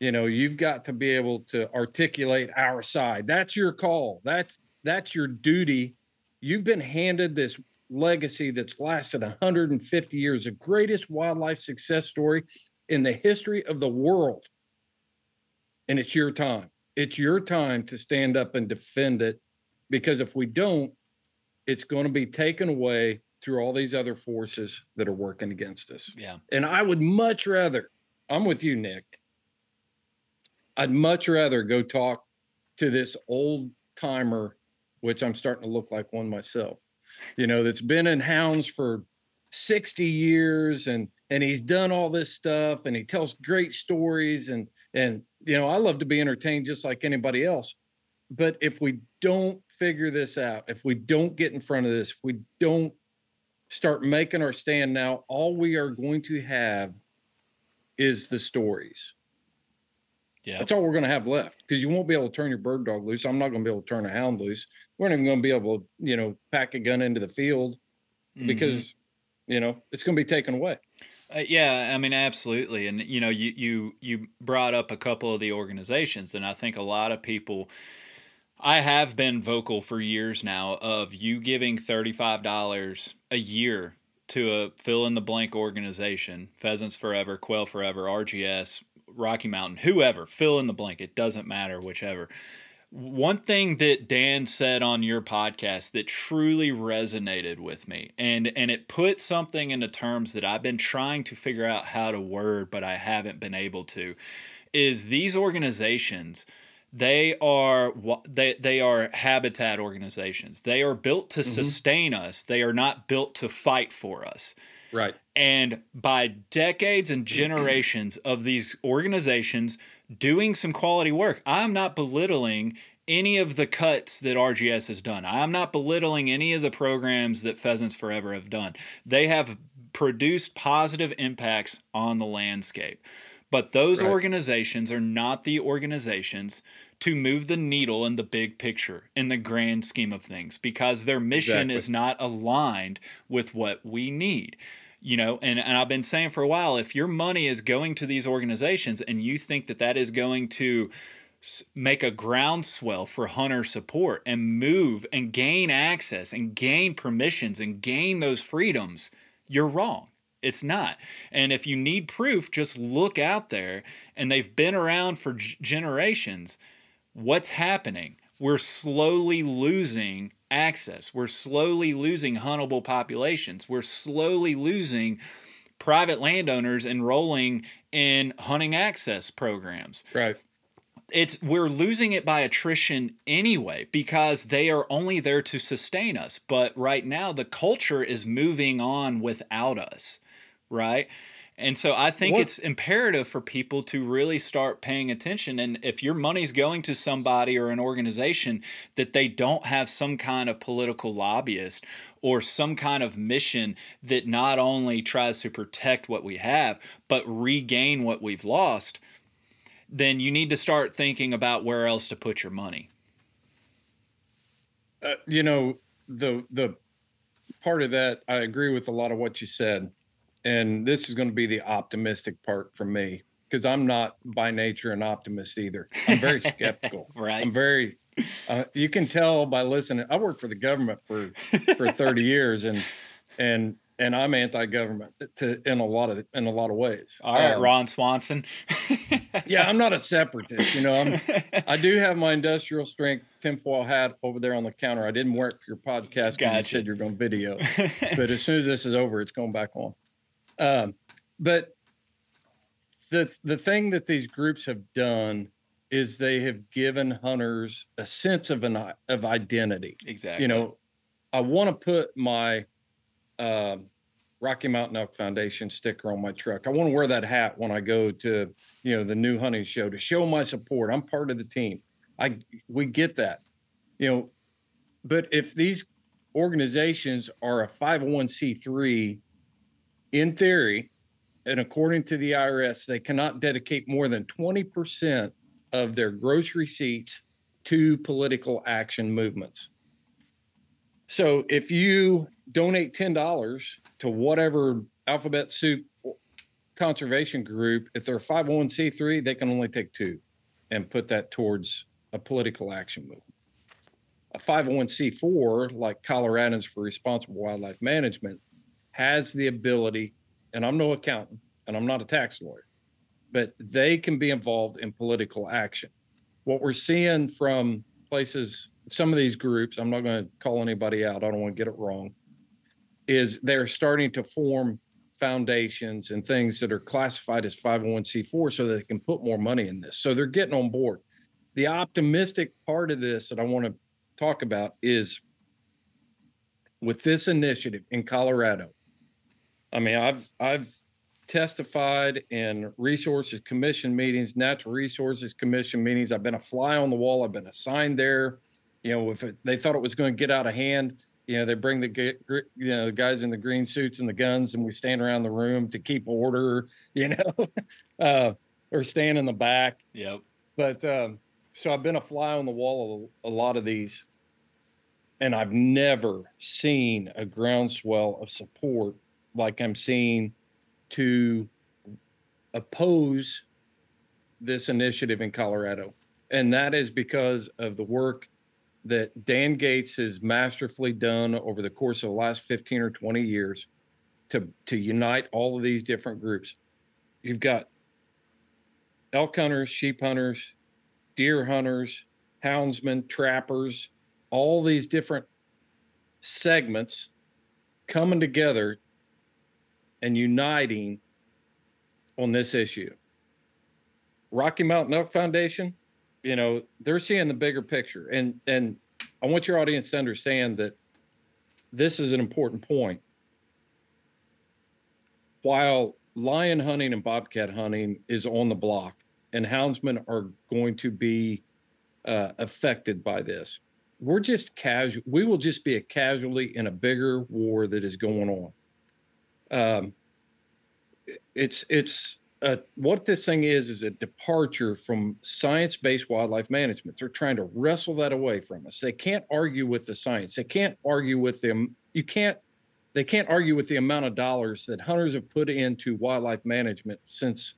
you know, you've got to be able to articulate our side. That's your call. That's that's your duty. You've been handed this legacy that's lasted 150 years, the greatest wildlife success story in the history of the world. And it's your time. It's your time to stand up and defend it because if we don't, it's going to be taken away through all these other forces that are working against us. Yeah. And I would much rather, I'm with you, Nick. I'd much rather go talk to this old timer, which I'm starting to look like one myself, you know, that's been in hounds for 60 years and and he's done all this stuff and he tells great stories and and you know, I love to be entertained just like anybody else. But if we don't figure this out, if we don't get in front of this, if we don't start making our stand now, all we are going to have is the stories. Yeah. That's all we're going to have left because you won't be able to turn your bird dog loose. I'm not going to be able to turn a hound loose. We're not even going to be able to, you know, pack a gun into the field mm-hmm. because, you know, it's going to be taken away. Uh, yeah, I mean, absolutely. And, you know, you, you, you brought up a couple of the organizations, and I think a lot of people, I have been vocal for years now of you giving $35 a year to a fill in the blank organization, Pheasants Forever, Quail Forever, RGS, Rocky Mountain, whoever, fill in the blank. It doesn't matter, whichever. One thing that Dan said on your podcast that truly resonated with me and and it put something into terms that I've been trying to figure out how to word but I haven't been able to is these organizations they are they they are habitat organizations. They are built to mm-hmm. sustain us. They are not built to fight for us. Right. And by decades and mm-hmm. generations of these organizations doing some quality work, I'm not belittling any of the cuts that RGS has done. I'm not belittling any of the programs that Pheasants Forever have done. They have produced positive impacts on the landscape. But those right. organizations are not the organizations to move the needle in the big picture, in the grand scheme of things, because their mission exactly. is not aligned with what we need you know and, and i've been saying for a while if your money is going to these organizations and you think that that is going to make a groundswell for hunter support and move and gain access and gain permissions and gain those freedoms you're wrong it's not and if you need proof just look out there and they've been around for g- generations what's happening we're slowly losing access. We're slowly losing huntable populations. We're slowly losing private landowners enrolling in hunting access programs. Right. It's we're losing it by attrition anyway because they are only there to sustain us. But right now the culture is moving on without us, right? And so I think what? it's imperative for people to really start paying attention. And if your money's going to somebody or an organization, that they don't have some kind of political lobbyist or some kind of mission that not only tries to protect what we have, but regain what we've lost, then you need to start thinking about where else to put your money. Uh, you know, the the part of that, I agree with a lot of what you said and this is going to be the optimistic part for me because I'm not by nature an optimist either. I'm very skeptical. right. I'm very. Uh, you can tell by listening. I worked for the government for for 30 years, and and and I'm anti-government to in a lot of in a lot of ways. All right, um, Ron Swanson. yeah, I'm not a separatist. You know, I'm I do have my industrial strength tinfoil hat over there on the counter. I didn't wear it for your podcast. Gotcha. You said you're going video, but as soon as this is over, it's going back on. Um, but the the thing that these groups have done is they have given hunters a sense of an of identity. Exactly. You know, I want to put my uh, Rocky Mountain Elk Foundation sticker on my truck. I want to wear that hat when I go to you know the new hunting show to show my support. I'm part of the team. I we get that. You know, but if these organizations are a 501c3 in theory, and according to the IRS, they cannot dedicate more than 20% of their gross receipts to political action movements. So if you donate $10 to whatever alphabet soup conservation group, if they're 501c3, they can only take two and put that towards a political action movement. A 501c4, like Coloradans for Responsible Wildlife Management, has the ability, and I'm no accountant and I'm not a tax lawyer, but they can be involved in political action. What we're seeing from places, some of these groups, I'm not going to call anybody out, I don't want to get it wrong, is they're starting to form foundations and things that are classified as 501c4 so they can put more money in this. So they're getting on board. The optimistic part of this that I want to talk about is with this initiative in Colorado. I mean, I've I've testified in resources commission meetings, natural resources commission meetings. I've been a fly on the wall. I've been assigned there. You know, if it, they thought it was going to get out of hand, you know, they bring the you know the guys in the green suits and the guns, and we stand around the room to keep order. You know, uh, or stand in the back. Yep. But um, so I've been a fly on the wall of a lot of these, and I've never seen a groundswell of support like I'm seeing to oppose this initiative in Colorado. And that is because of the work that Dan Gates has masterfully done over the course of the last 15 or 20 years to, to unite all of these different groups. You've got elk hunters, sheep hunters, deer hunters, houndsmen, trappers, all these different segments coming together and uniting on this issue. Rocky Mountain Elk Foundation, you know, they're seeing the bigger picture. And and I want your audience to understand that this is an important point. While lion hunting and bobcat hunting is on the block, and houndsmen are going to be uh, affected by this, we're just casual. We will just be a casualty in a bigger war that is going on um, it's it's uh, what this thing is is a departure from science-based wildlife management. They're trying to wrestle that away from us. They can't argue with the science. They can't argue with them. You can't. They can't argue with the amount of dollars that hunters have put into wildlife management since,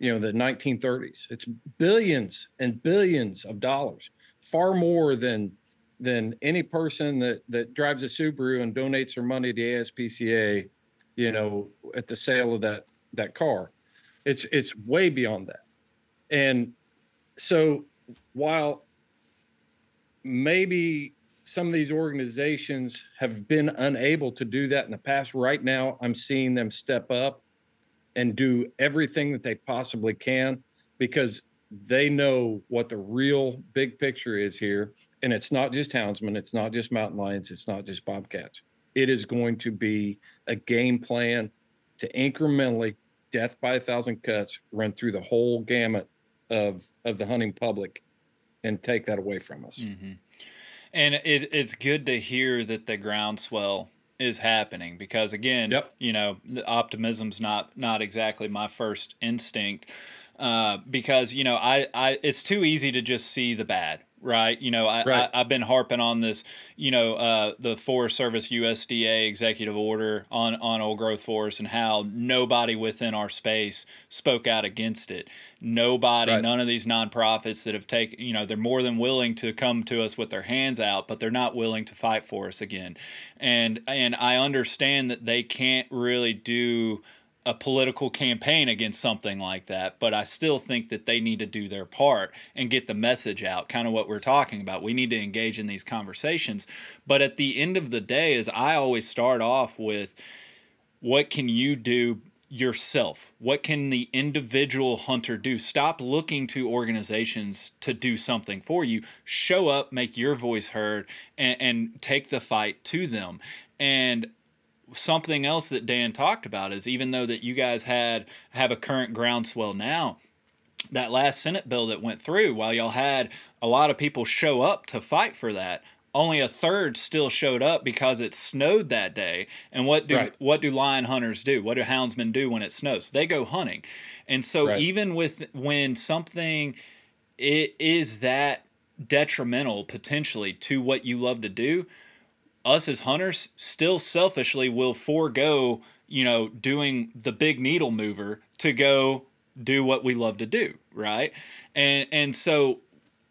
you know, the 1930s. It's billions and billions of dollars, far more than than any person that that drives a Subaru and donates their money to ASPCA you know, at the sale of that that car. It's it's way beyond that. And so while maybe some of these organizations have been unable to do that in the past, right now I'm seeing them step up and do everything that they possibly can because they know what the real big picture is here. And it's not just houndsmen, it's not just mountain lions, it's not just bobcats it is going to be a game plan to incrementally death by a thousand cuts run through the whole gamut of of the hunting public and take that away from us mm-hmm. and it, it's good to hear that the groundswell is happening because again yep. you know optimism's not not exactly my first instinct uh, because you know I, I it's too easy to just see the bad right? You know, I, right. I have been harping on this. You know, uh, the Forest Service USDA executive order on on old growth forests and how nobody within our space spoke out against it. Nobody, right. none of these nonprofits that have taken, you know, they're more than willing to come to us with their hands out, but they're not willing to fight for us again. And and I understand that they can't really do a political campaign against something like that, but I still think that they need to do their part and get the message out, kind of what we're talking about. We need to engage in these conversations. But at the end of the day, as I always start off with, what can you do yourself? What can the individual hunter do? Stop looking to organizations to do something for you. Show up, make your voice heard, and, and take the fight to them. And something else that Dan talked about is even though that you guys had have a current groundswell now, that last Senate bill that went through, while y'all had a lot of people show up to fight for that, only a third still showed up because it snowed that day. And what do right. what do lion hunters do? What do houndsmen do when it snows? They go hunting. And so right. even with when something it is that detrimental potentially to what you love to do, us as hunters still selfishly will forego, you know, doing the big needle mover to go do what we love to do, right? And and so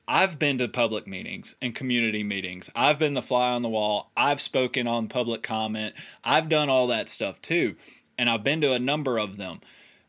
I've been to public meetings and community meetings. I've been the fly on the wall. I've spoken on public comment. I've done all that stuff too. And I've been to a number of them.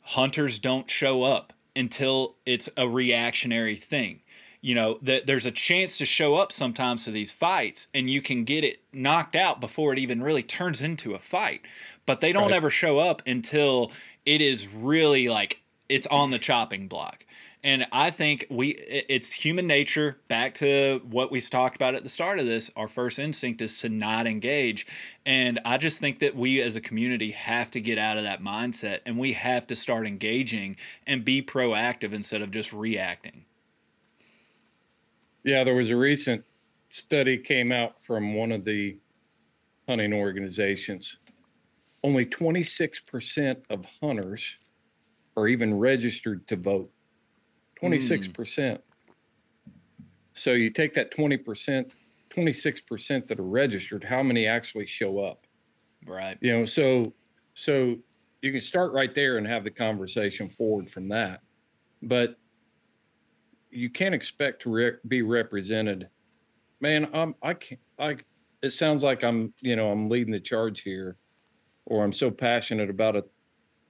Hunters don't show up until it's a reactionary thing you know that there's a chance to show up sometimes to these fights and you can get it knocked out before it even really turns into a fight but they don't right. ever show up until it is really like it's on the chopping block. And I think we it's human nature back to what we talked about at the start of this. Our first instinct is to not engage. And I just think that we as a community have to get out of that mindset and we have to start engaging and be proactive instead of just reacting. Yeah, there was a recent study came out from one of the hunting organizations. Only 26% of hunters are even registered to vote. 26%. Mm. So you take that 20%, 26% that are registered, how many actually show up? Right. You know, so so you can start right there and have the conversation forward from that. But you can't expect to re- be represented. Man, I'm I can't I it sounds like I'm, you know, I'm leading the charge here or I'm so passionate about it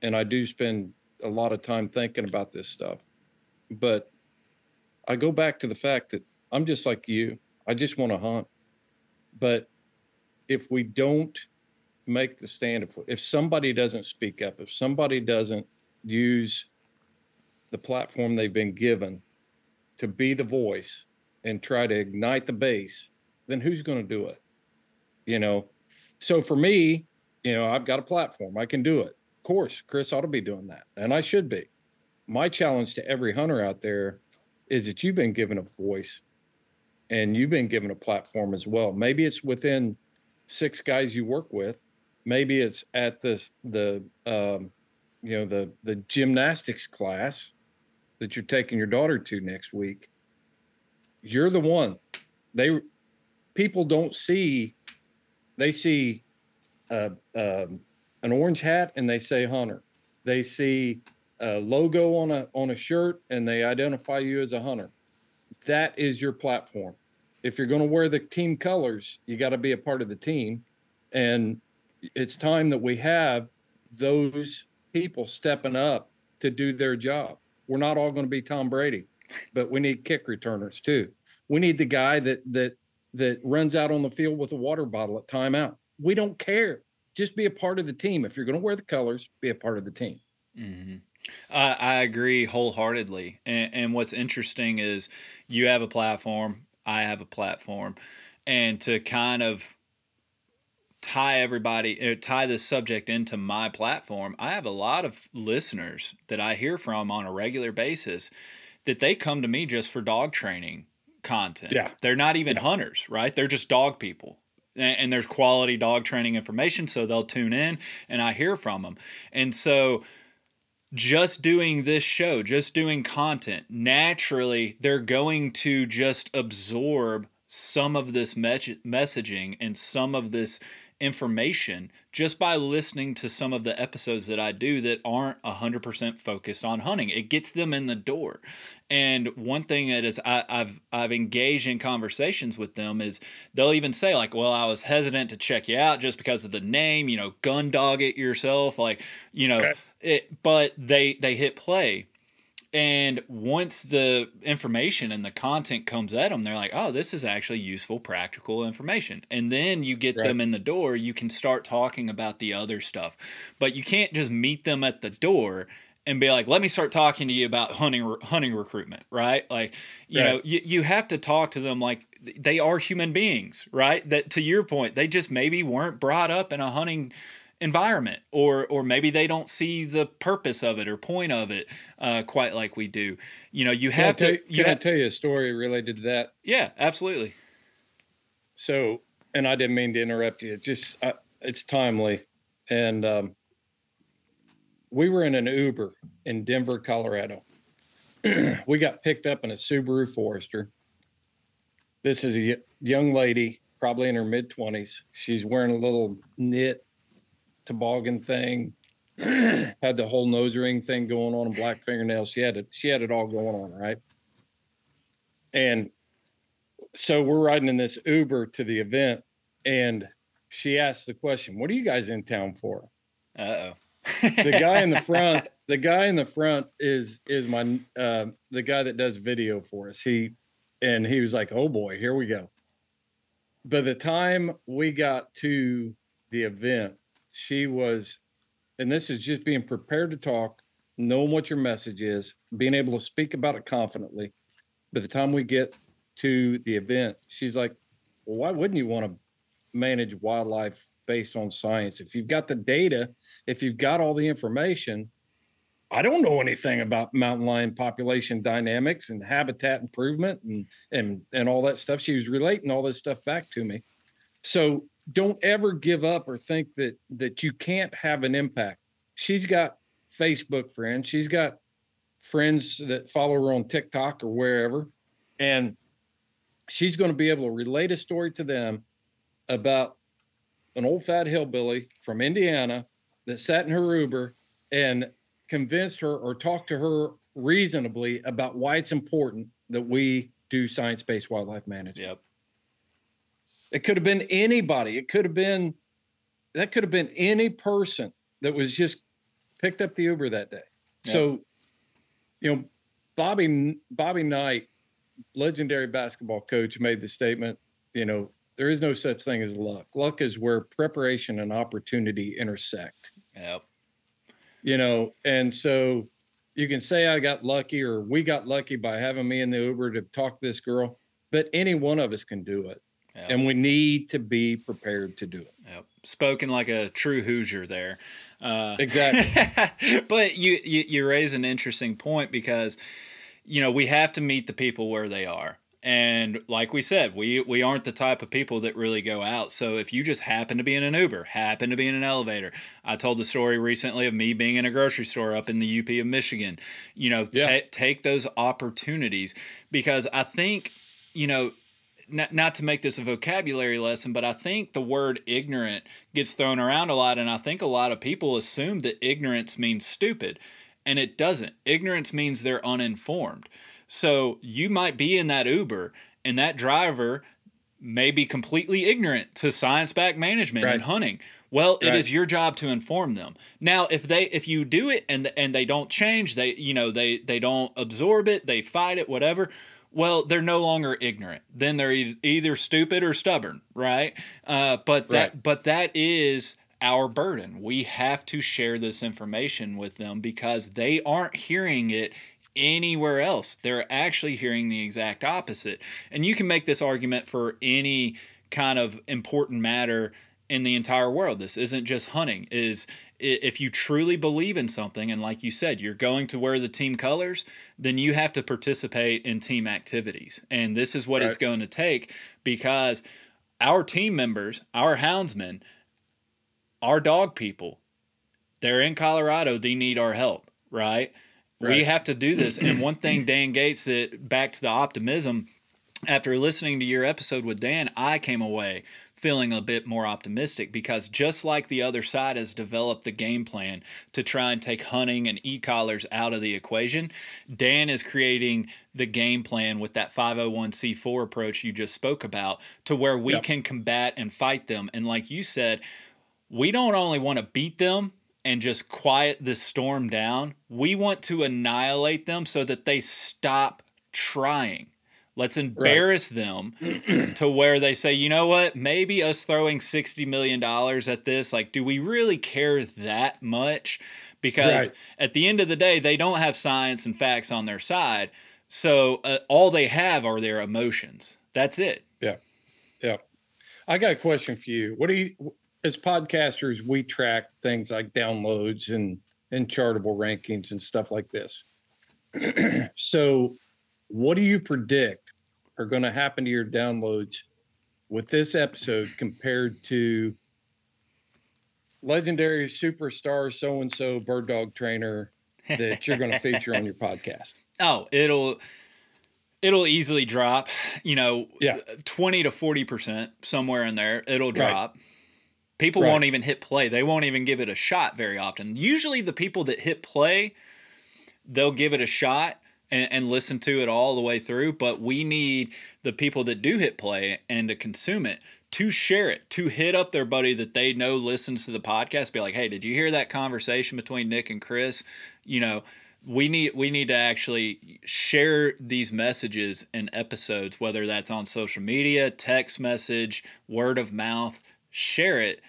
and I do spend a lot of time thinking about this stuff. But I go back to the fact that I'm just like you. I just want to hunt. But if we don't make the stand, if, if somebody doesn't speak up, if somebody doesn't use the platform they've been given to be the voice and try to ignite the base, then who's going to do it? You know, so for me, you know, I've got a platform. I can do it. Of course, Chris ought to be doing that, and I should be my challenge to every hunter out there is that you've been given a voice and you've been given a platform as well. Maybe it's within six guys you work with. Maybe it's at the the um, you know the the gymnastics class that you're taking your daughter to next week. You're the one. They people don't see. They see uh, um, an orange hat and they say hunter. They see a logo on a on a shirt and they identify you as a hunter. That is your platform. If you're going to wear the team colors, you got to be a part of the team. And it's time that we have those people stepping up to do their job. We're not all going to be Tom Brady, but we need kick returners too. We need the guy that that that runs out on the field with a water bottle at timeout. We don't care. Just be a part of the team. If you're going to wear the colors, be a part of the team. Mm-hmm. I, I agree wholeheartedly. And, and what's interesting is you have a platform, I have a platform, and to kind of tie everybody uh, tie this subject into my platform i have a lot of listeners that i hear from on a regular basis that they come to me just for dog training content. Yeah. They're not even yeah. hunters right? They're just dog people and, and there's quality dog training information so they'll tune in and i hear from them and so just doing this show, just doing content, naturally they're going to just absorb some of this me- messaging and some of this information just by listening to some of the episodes that I do that aren't 100% focused on hunting. It gets them in the door. And one thing that is I, have I've engaged in conversations with them is they'll even say like, "Well, I was hesitant to check you out just because of the name, you know, gun dog it yourself, like, you know, okay. it but they they hit play and once the information and the content comes at them, they're like, oh, this is actually useful, practical information. And then you get right. them in the door, you can start talking about the other stuff. But you can't just meet them at the door and be like, let me start talking to you about hunting hunting recruitment, right? Like, you right. know, you, you have to talk to them like they are human beings, right? That to your point, they just maybe weren't brought up in a hunting environment or or maybe they don't see the purpose of it or point of it uh, quite like we do. You know you have to you can have, I tell you a story related to that? Yeah absolutely. So and I didn't mean to interrupt you it's just uh, it's timely. And um, we were in an Uber in Denver Colorado. We got picked up in a Subaru Forester. This is a young lady probably in her mid 20s she's wearing a little knit toboggan thing, had the whole nose ring thing going on and black fingernails. She had it, she had it all going on, right? And so we're riding in this Uber to the event, and she asked the question, What are you guys in town for? Uh oh. the guy in the front, the guy in the front is is my uh, the guy that does video for us. He and he was like, "Oh boy, here we go." By the time we got to the event, she was, and this is just being prepared to talk. knowing what your message is, being able to speak about it confidently. By the time we get to the event, she's like, well, why wouldn't you want to manage wildlife based on science? If you've got the data, if you've got all the information, I don't know anything about mountain lion population dynamics and habitat improvement and and and all that stuff. She was relating all this stuff back to me. So don't ever give up or think that that you can't have an impact. She's got Facebook friends. She's got friends that follow her on TikTok or wherever. And she's going to be able to relate a story to them about an old fat hillbilly from Indiana that sat in her Uber and convinced her or talked to her reasonably about why it's important that we do science based wildlife management. Yep. It could have been anybody. It could have been, that could have been any person that was just picked up the Uber that day. Yep. So, you know, Bobby Bobby Knight, legendary basketball coach, made the statement. You know, there is no such thing as luck. Luck is where preparation and opportunity intersect. Yep. You know, and so you can say I got lucky or we got lucky by having me in the Uber to talk to this girl, but any one of us can do it. Yep. And we need to be prepared to do it. Yep. Spoken like a true Hoosier there. Uh, exactly. but you, you you raise an interesting point because you know we have to meet the people where they are. And like we said, we we aren't the type of people that really go out. So if you just happen to be in an Uber, happen to be in an elevator, I told the story recently of me being in a grocery store up in the UP of Michigan. You know, yeah. t- take those opportunities because I think you know not, not to make this a vocabulary lesson, but I think the word ignorant gets thrown around a lot. And I think a lot of people assume that ignorance means stupid, and it doesn't. Ignorance means they're uninformed. So you might be in that Uber, and that driver may be completely ignorant to science back management right. and hunting. Well, it right. is your job to inform them. Now, if they if you do it and and they don't change, they you know they they don't absorb it, they fight it, whatever well, they're no longer ignorant. Then they're either stupid or stubborn, right? Uh, but that right. but that is our burden. We have to share this information with them because they aren't hearing it anywhere else. They're actually hearing the exact opposite. And you can make this argument for any kind of important matter in the entire world. This isn't just hunting. Is if you truly believe in something and like you said, you're going to wear the team colors, then you have to participate in team activities. And this is what right. it's going to take because our team members, our houndsmen, our dog people, they're in Colorado, they need our help, right? right. We have to do this. and one thing Dan Gates that back to the optimism after listening to your episode with Dan, I came away feeling a bit more optimistic because just like the other side has developed the game plan to try and take hunting and e-collars out of the equation, Dan is creating the game plan with that 501c4 approach you just spoke about to where we yep. can combat and fight them. And like you said, we don't only want to beat them and just quiet this storm down, we want to annihilate them so that they stop trying Let's embarrass right. them to where they say, you know what, maybe us throwing $60 million at this, like, do we really care that much? Because right. at the end of the day, they don't have science and facts on their side. So uh, all they have are their emotions. That's it. Yeah. Yeah. I got a question for you. What do you, as podcasters, we track things like downloads and, and chartable rankings and stuff like this. so, what do you predict are going to happen to your downloads with this episode compared to legendary superstar so and so bird dog trainer that you're going to feature on your podcast? Oh, it'll it'll easily drop, you know, yeah. 20 to 40% somewhere in there. It'll drop. Right. People right. won't even hit play. They won't even give it a shot very often. Usually the people that hit play, they'll give it a shot and, and, listen to it all the way through. But we need the people that do hit play and to consume it to share it, to hit up their buddy that they know listens to the podcast, be like, hey, did you hear that conversation between Nick and Chris? You know, we need we need to actually share these messages in episodes, whether that's on social media, text message, word of mouth, share it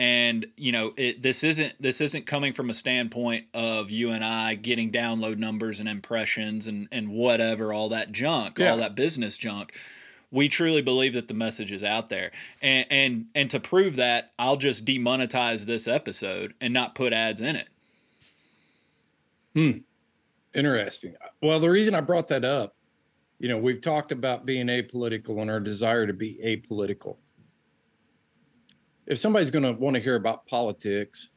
and you know it, this isn't this isn't coming from a standpoint of you and I getting download numbers and impressions and and whatever all that junk, Yeah. all that business junk. We truly believe that the message is out there, and and and to prove that, I'll just demonetize this episode and not put ads in it. Hmm interesting. Well, the reason I brought that up, you know, we've talked about being apolitical and our desire to be apolitical. If somebody's going to want to hear about politics,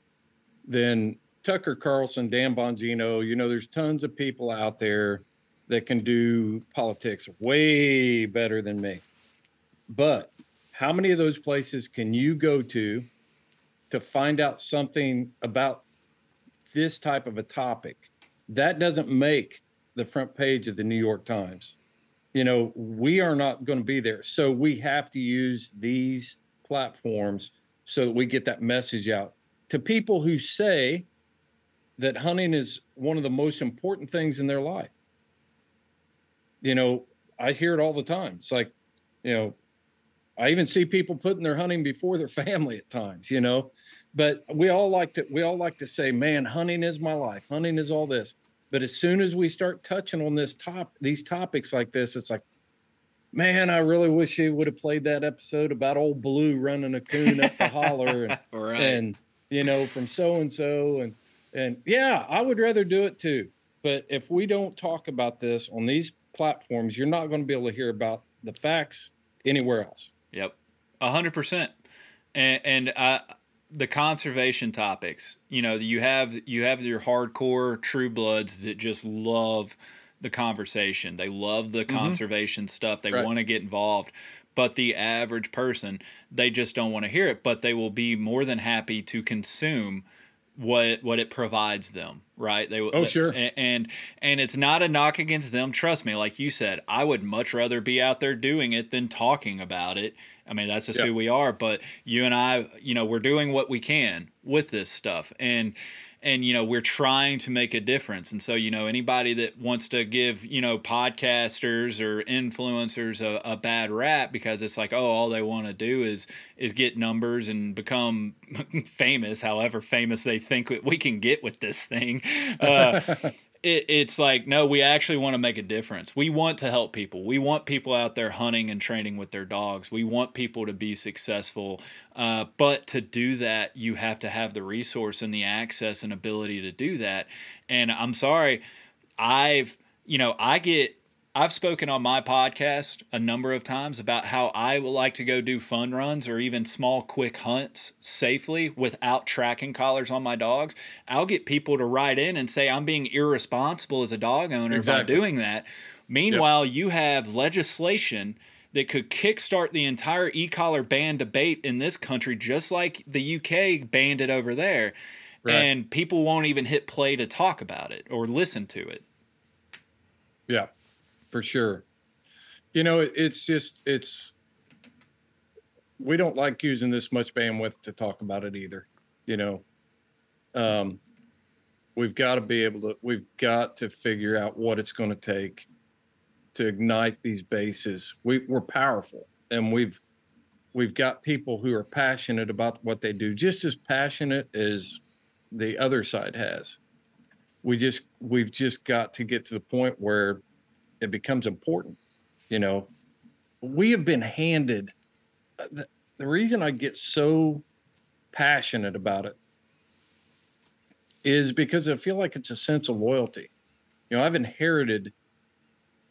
then Tucker Carlson, Dan Bongino, you know, there's tons of people out there that can do politics way better than me. But how many of those places can you go to to find out something about this type of a topic? That doesn't make the front page of the New York Times. You know, we are not going to be there. So we have to use these platforms so that we get that message out to people who say that hunting is one of the most important things in their life. You know, I hear it all the time. It's like, you know, I even see people putting their hunting before their family at times, you know. But we all like to we all like to say, man, hunting is my life. Hunting is all this. But as soon as we start touching on this top these topics like this, it's like, man, I really wish he would have played that episode about old Blue running a coon up the holler and Right. and you know from so and so and and yeah i would rather do it too but if we don't talk about this on these platforms you're not going to be able to hear about the facts anywhere else Yep, a hundred percent. And and uh, the conservation topics. You know, you have you have your hardcore true bloods that just love the conversation. They love the mm-hmm. conservation stuff. They Right. want to get involved. But the average person, they just don't want to hear it. But they will be more than happy to consume what what it provides them right they will Oh, sure. and, and it's not a knock against them trust me like you said i would much rather be out there doing it than talking about it i mean that's just Yeah. who we are but you and i you know we're doing what we can with this stuff and and you know we're trying to make a difference. And so you know anybody that wants to give you know podcasters or influencers a, a bad rap because it's like oh all they want to do is is get numbers and become famous however famous they think we can get with this thing. Uh, it, it's like no we actually want to make a difference. We want to help people. We want people out there hunting and training with their dogs. We want people to be successful. Uh, but to do that you have to have the resource and the access and ability to do that. And i'm sorry i've you know i get I've spoken on my podcast a number of times about how I would like to go do fun runs or even small, quick hunts safely without tracking collars on my dogs. I'll get people to write in and say I'm being irresponsible as a dog owner Exactly. by doing that. Meanwhile, you have legislation that could kickstart the entire e-collar ban debate in this country, just like the UK banned it over there. Right. And people won't even hit play to talk about it or listen to it. yeah for sure. You know it's just it's we don't like using this much bandwidth to talk about it either you know? Um we've got to be able to we've got to figure out what it's going to take to ignite these bases. We, we're powerful and we've we've got people who are passionate about what they do just as passionate as the other side has. We just we've just got to get to the point where it becomes important you know. We have been handed uh, the, the reason i get so passionate about it is because i feel like it's a sense of loyalty. You know i've inherited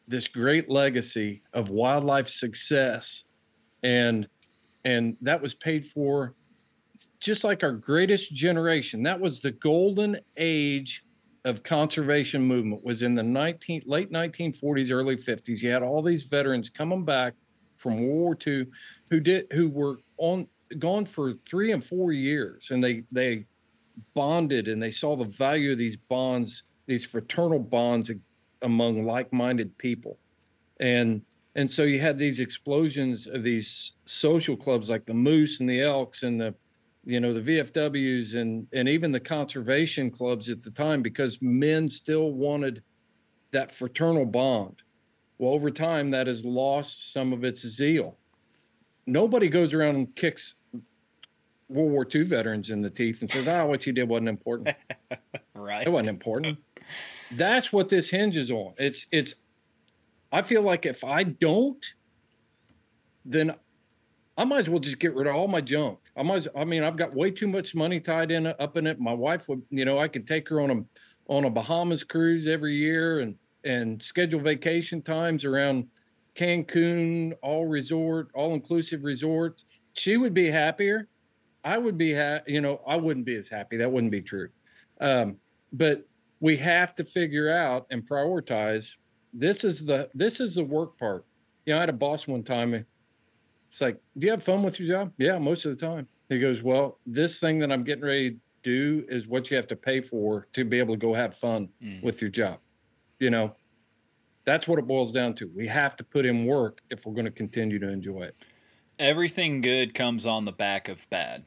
this great legacy of wildlife success and and that was paid for just like our greatest generation. That was the golden age of conservation movement was in the 19 late 1940s early 50s you had all these veterans coming back from world war ii who did who were on gone for three and four years and they they bonded and they saw the value of these bonds these fraternal bonds among like-minded people. And and so you had these explosions of these social clubs like the moose and the elks and the you know the VFWs and and even the conservation clubs at the time because men still wanted that fraternal bond. Well, over time that has lost some of its zeal. Nobody goes around and kicks World War II veterans in the teeth and says, "Oh, what you did wasn't important." right. It wasn't important. That's what this hinges on. It's it's. I feel like if I don't, then I might as well just get rid of all my junk. I might. I mean, I've got way too much money tied in up in it. My wife would, you know, I could take her on a on a Bahamas cruise every year and and schedule vacation times around Cancun, all resort, all inclusive resorts. She would be happier. I would be happy. You know, I wouldn't be as happy. That wouldn't be true. Um, but we have to figure out and prioritize. This is the this is the work part. You know, I had a boss one time. It's like, do you have fun with your job? Yeah, most of the time. He goes, well, this thing that I'm getting ready to do is what you have to pay for to be able to go have fun mm. with your job. You know, that's what it boils down to. We have to put in work if we're going to continue to enjoy it. Everything good comes on the back of bad.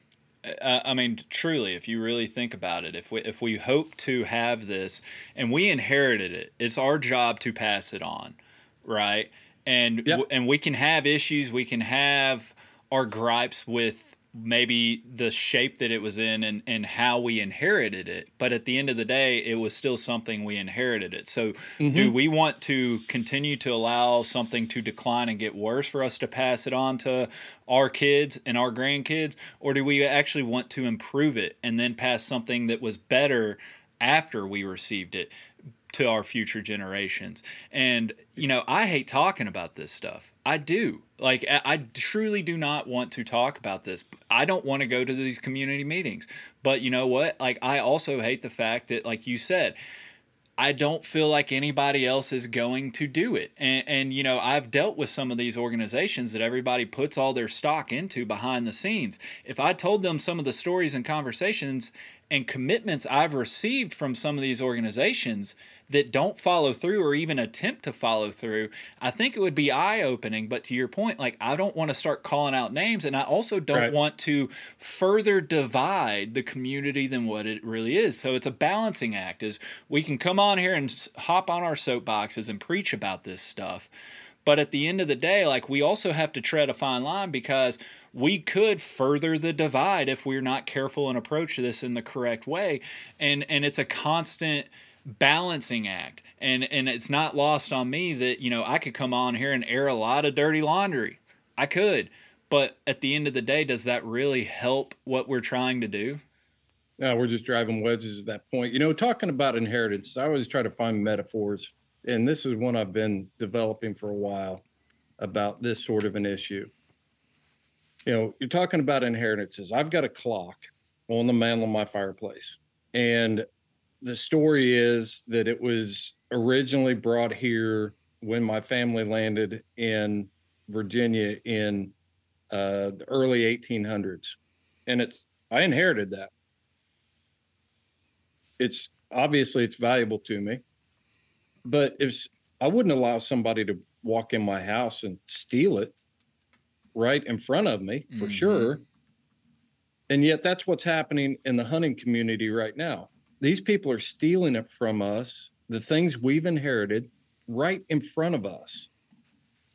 Uh, I mean, truly, if you really think about it, if we if we hope to have this and we inherited it, it's our job to pass it on, right? And yep. w- and we can have issues. We can have our gripes with maybe the shape that it was in and, and how we inherited it. But at the end of the day, it was still something we inherited it. So mm-hmm. do we want to continue to allow something to decline and get worse for us to pass it on to our kids and our grandkids? Or do we actually want to improve it and then pass something that was better after we received it? To our future generations. And, you know, I hate talking about this stuff. I do. Like, I truly do not want to talk about this. I don't want to go to these community meetings. But you know what? Like, I also hate the fact that, like you said, I don't feel like anybody else is going to do it. And, and, you know, I've dealt with some of these organizations that everybody puts all their stock into behind the scenes. If I told them some of the stories and conversations and commitments I've received from some of these organizations that don't follow through or even attempt to follow through, I think it would be eye opening. But to your point, like I don't want to start calling out names, and I also don't right. want to further divide the community than what it really is. So it's a balancing act. Is we can come on here and hop on our soapboxes and preach about this stuff. But at the end of the day, like we also have to tread a fine line because we could further the divide if we're not careful and approach this in the correct way. And and it's a constant balancing act. And and it's not lost on me that, you know, I could come on here and air a lot of dirty laundry. I could. But at the end of the day, does that really help what we're trying to do? No, we're just driving wedges at that point. You know, talking about inheritance, I always try to find metaphors and this is one I've been developing for a while about this sort of an issue. You know, you're talking about inheritances. I've got a clock on the mantle of my fireplace. And the story is that it was originally brought here when my family landed in Virginia in uh, the early 1800s. And it's, I inherited that. It's obviously it's valuable to me but if I wouldn't allow somebody to walk in my house and steal it right in front of me for mm-hmm. sure. And yet that's what's happening in the hunting community right now. These people are stealing it from us, the things we've inherited right in front of us.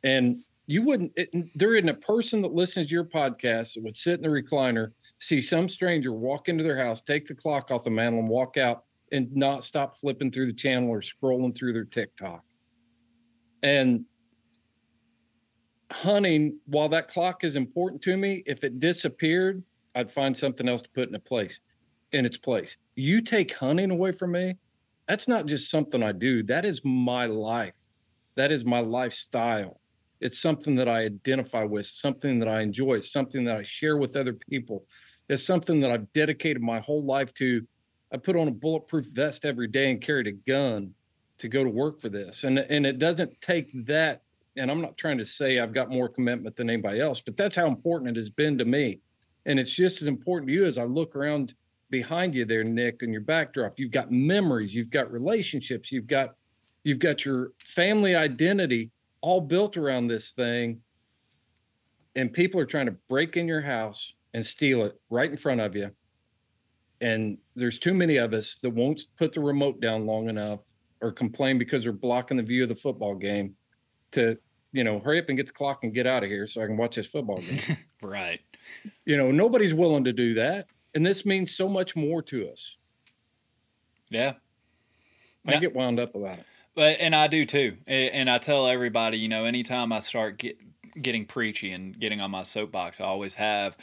And you wouldn't, it, there isn't a person that listens to your podcast that would sit in the recliner, see some stranger walk into their house, take the clock off the mantle and walk out and not stop flipping through the channel or scrolling through their TikTok. And hunting, while that clock is important to me, if it disappeared, I'd find something else to put in a place in its place. You take hunting away from me, that's not just something I do. That is my life. That is my lifestyle. It's something that I identify with, something that I enjoy, it's something that I share with other people. It's something that I've dedicated my whole life to I put on a bulletproof vest every day and carried a gun to go to work for this. And and it doesn't take that. And I'm not trying to say I've got more commitment than anybody else, but that's how important it has been to me. And it's just as important to you as I look around behind you there, Nick, and your backdrop. You've got memories, you've got relationships, you've got you've got your family identity all built around this thing. And people are trying to break in your house and steal it right in front of you and there's too many of us that won't put the remote down long enough or complain because they're blocking the view of the football game to you know hurry up and get the clock and get out of here so i can watch this football game right you know, nobody's willing to do that. And this means so much more to us. Yeah. I get wound up about it. But and I do too. And I tell everybody, you know, anytime I start get, getting preachy and getting on my soapbox, I always have.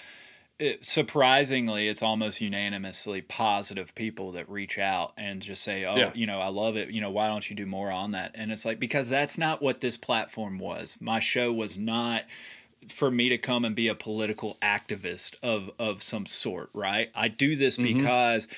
It, surprisingly, it's almost unanimously positive people that reach out and just say, "Oh, yeah. you know, I love it. You know, why don't you do more on that?" And it's like because that's not what this platform was. My show was not for me to come and be a political activist of of some sort, right? I do this mm-hmm. because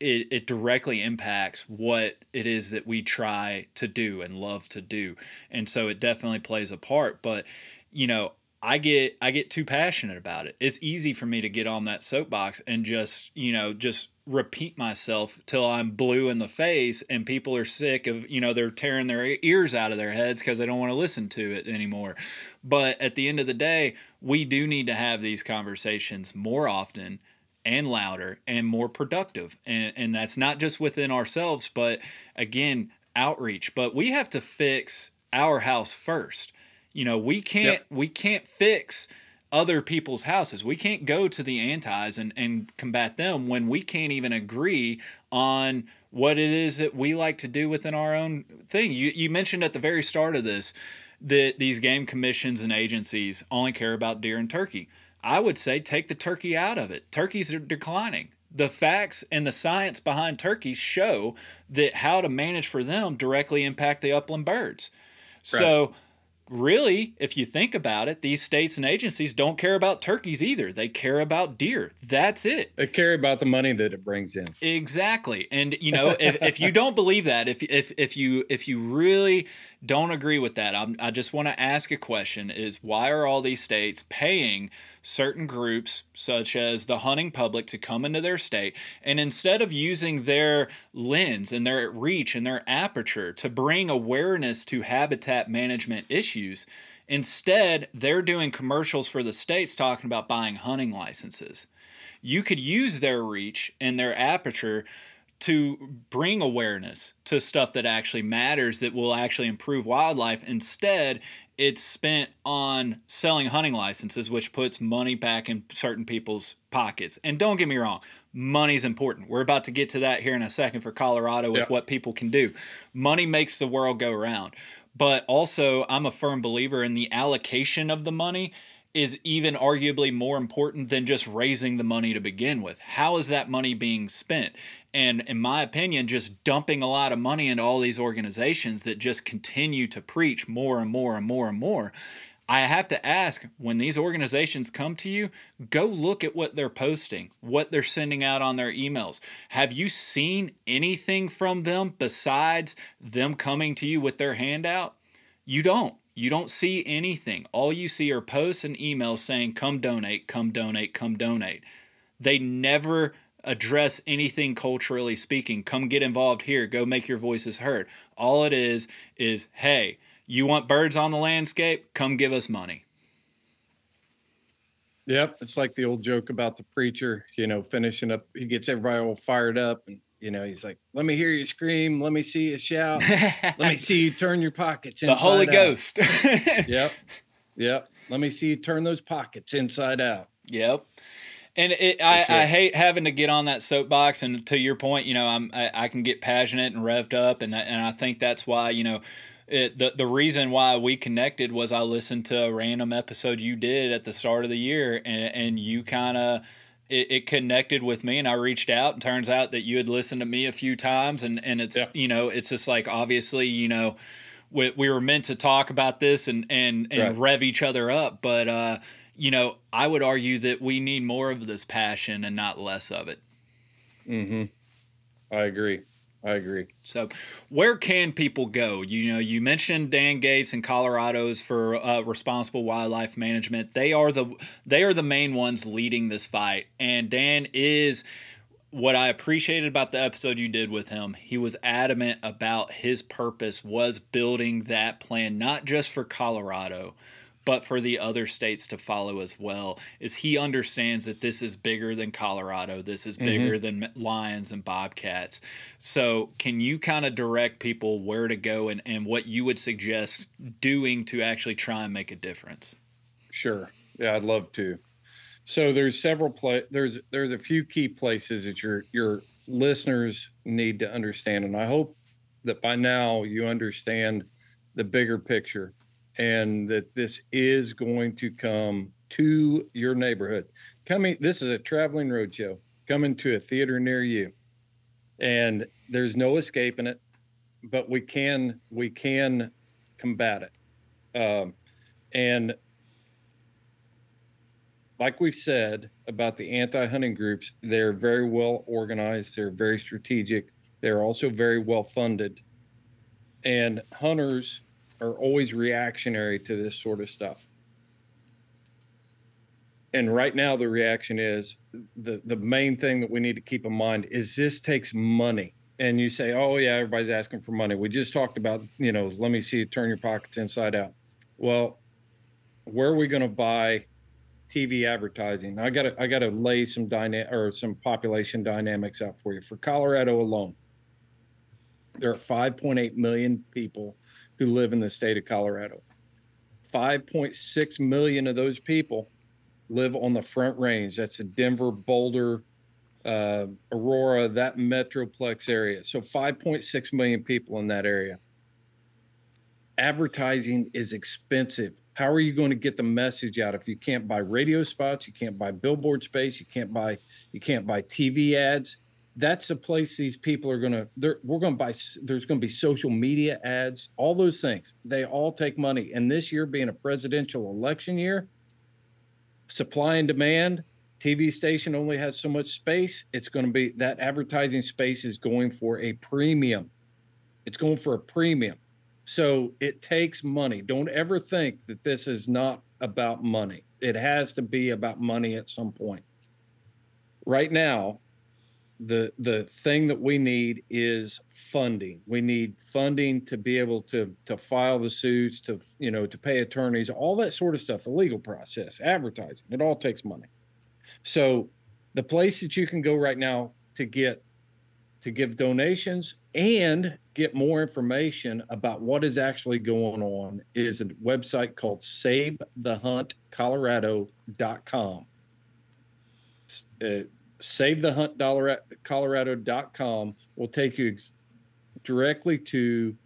it, it directly impacts what it is that we try to do and love to do. And so it definitely plays a part. But, you know, I get I get too passionate about it. It's easy for me to get on that soapbox and just, you know, just repeat myself till I'm blue in the face and people are sick of, you know, they're tearing their ears out of their heads because they don't want to listen to it anymore. But at the end of the day, we do need to have these conversations more often and louder and more productive. And and that's not just within ourselves, but again, outreach. But we have to fix our house first. You know, we can't yep. we can't fix other people's houses. We can't go to the antis and, and combat them when we can't even agree on what it is that we like to do within our own thing. You you mentioned at the very start of this that these game commissions and agencies only care about deer and turkey. I would say take the turkey out of it. Turkeys are declining. The facts and the science behind turkeys show that how to manage for them directly impact the upland birds. Right. So really, if you think about it, these states and agencies don't care about turkeys either. They care about deer. That's it. They care about the money that it brings in. Exactly. And you know, if, if you don't believe that, if if if you if you really don't agree with that, I'm, i just want to ask a question: Is why are all these states paying certain groups, such as the hunting public, to come into their state, and instead of using their lens and their reach and their aperture to bring awareness to habitat management issues, instead they're doing commercials for the states talking about buying hunting licenses. You could use their reach and their aperture to bring awareness to stuff that actually matters that will actually improve wildlife. Instead, it's spent on selling hunting licenses, which puts money back in certain people's pockets. And don't get me wrong, money's important. We're about to get to that here in a second for Colorado with yeah. what people can do. Money makes the world go round. But also, I'm a firm believer in the allocation of the money is even arguably more important than just raising the money to begin with. How is that money being spent? And in my opinion, just dumping a lot of money into all these organizations that just continue to preach more and more and more and more. I have to ask when these organizations come to you, go look at what they're posting, what they're sending out on their emails. Have you seen anything from them besides them coming to you with their handout? You don't. You don't see anything. All you see are posts and emails saying, come donate, come donate, come donate. They never address anything culturally speaking. Come get involved here. Go make your voices heard. All it is is, hey, you want birds on the landscape? Come give us money. Yep. It's like the old joke about the preacher, you know, finishing up, he gets everybody all fired up and you know, he's like, "Let me hear you scream. Let me see you shout. Let me see you turn your pockets." the Holy out. Ghost. yep, yep. Let me see you turn those pockets inside out. Yep. And it, I, I, hate having to get on that soapbox. And to your point, you know, I'm I, I can get passionate and revved up, and and I think that's why you know. It, the the reason why we connected was I listened to a random episode you did at the start of the year, and, and you kind of it, it, connected with me and I reached out and turns out that you had listened to me a few times and, and it's, yeah. you know, it's just like, obviously, you know, we, we were meant to talk about this and, and, and right. rev each other up. But, uh, you know, I would argue that we need more of this passion and not less of it. Mm-hmm. I agree. I agree. So, where can people go? You know, you mentioned Dan Gates and Colorado's for uh, responsible wildlife management. They are the they are the main ones leading this fight, and Dan is what I appreciated about the episode you did with him. He was adamant about his purpose was building that plan, not just for Colorado, but for the other states to follow as well is he understands that this is bigger than Colorado this is bigger mm-hmm. than lions and bobcats. So can you kind of direct people where to go and, and what you would suggest doing to actually try and make a difference? Sure. Yeah I'd love to. So there's several pla- there's there's a few key places that your your listeners need to understand, and I hope that by now you understand the bigger picture and that this is going to come to your neighborhood. Coming, this is a traveling roadshow coming to a theater near you, and there's no escaping it. But we can we can combat it, um, and like we've said about the anti-hunting groups, they're very well organized. They're very strategic. They're also very well funded, and hunters are always reactionary to this sort of stuff. And right now the reaction is the the main thing that we need to keep in mind is this takes money. And you say oh yeah everybody's asking for money. We just talked about you know let me see you turn your pockets inside out. Well where are we going to buy tv advertising? I gotta i gotta lay some dyna- or some population dynamics out for you. For colorado alone there are 5.8 million people who live in the state of colorado 5.6 million of those people live on the front range. That's the Denver, Boulder, uh, Aurora, that metroplex area. So 5.6 million people in that area. Advertising is expensive. How are you going to get the message out if you can't buy radio spots, you can't buy billboard space, you can't buy you can't buy TV ads? That's the place these people are going to. We're going to buy. There's going to be social media ads, all those things. They all take money. And this year being a presidential election year, supply and demand tv station only has so much space it's going to be that advertising space is going for a premium it's going for a premium so it takes money don't ever think that this is not about money it has to be about money at some point right now the the thing that we need is funding. We need funding to be able to to file the suits, to you know, to pay attorneys, all that sort of stuff, the legal process, advertising. It all takes money. So the place that you can go right now to get to give donations and get more information about what is actually going on is a website called savethehuntcolorado.com. Uh, savethehuntcolorado.com will take you ex- directly to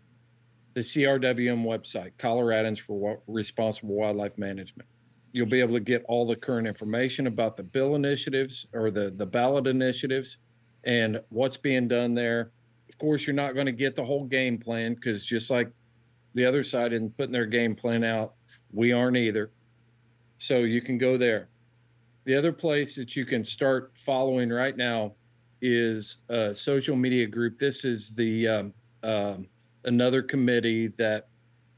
the CRWM website, Coloradans for Responsible Wildlife Management. You'll be able to get all the current information about the bill initiatives or the, the ballot initiatives and what's being done there. Of course, you're not going to get the whole game plan because just like the other side isn't putting their game plan out, we aren't either. So you can go there. The other place that you can start following right now is a social media group. This is the um, um, another committee that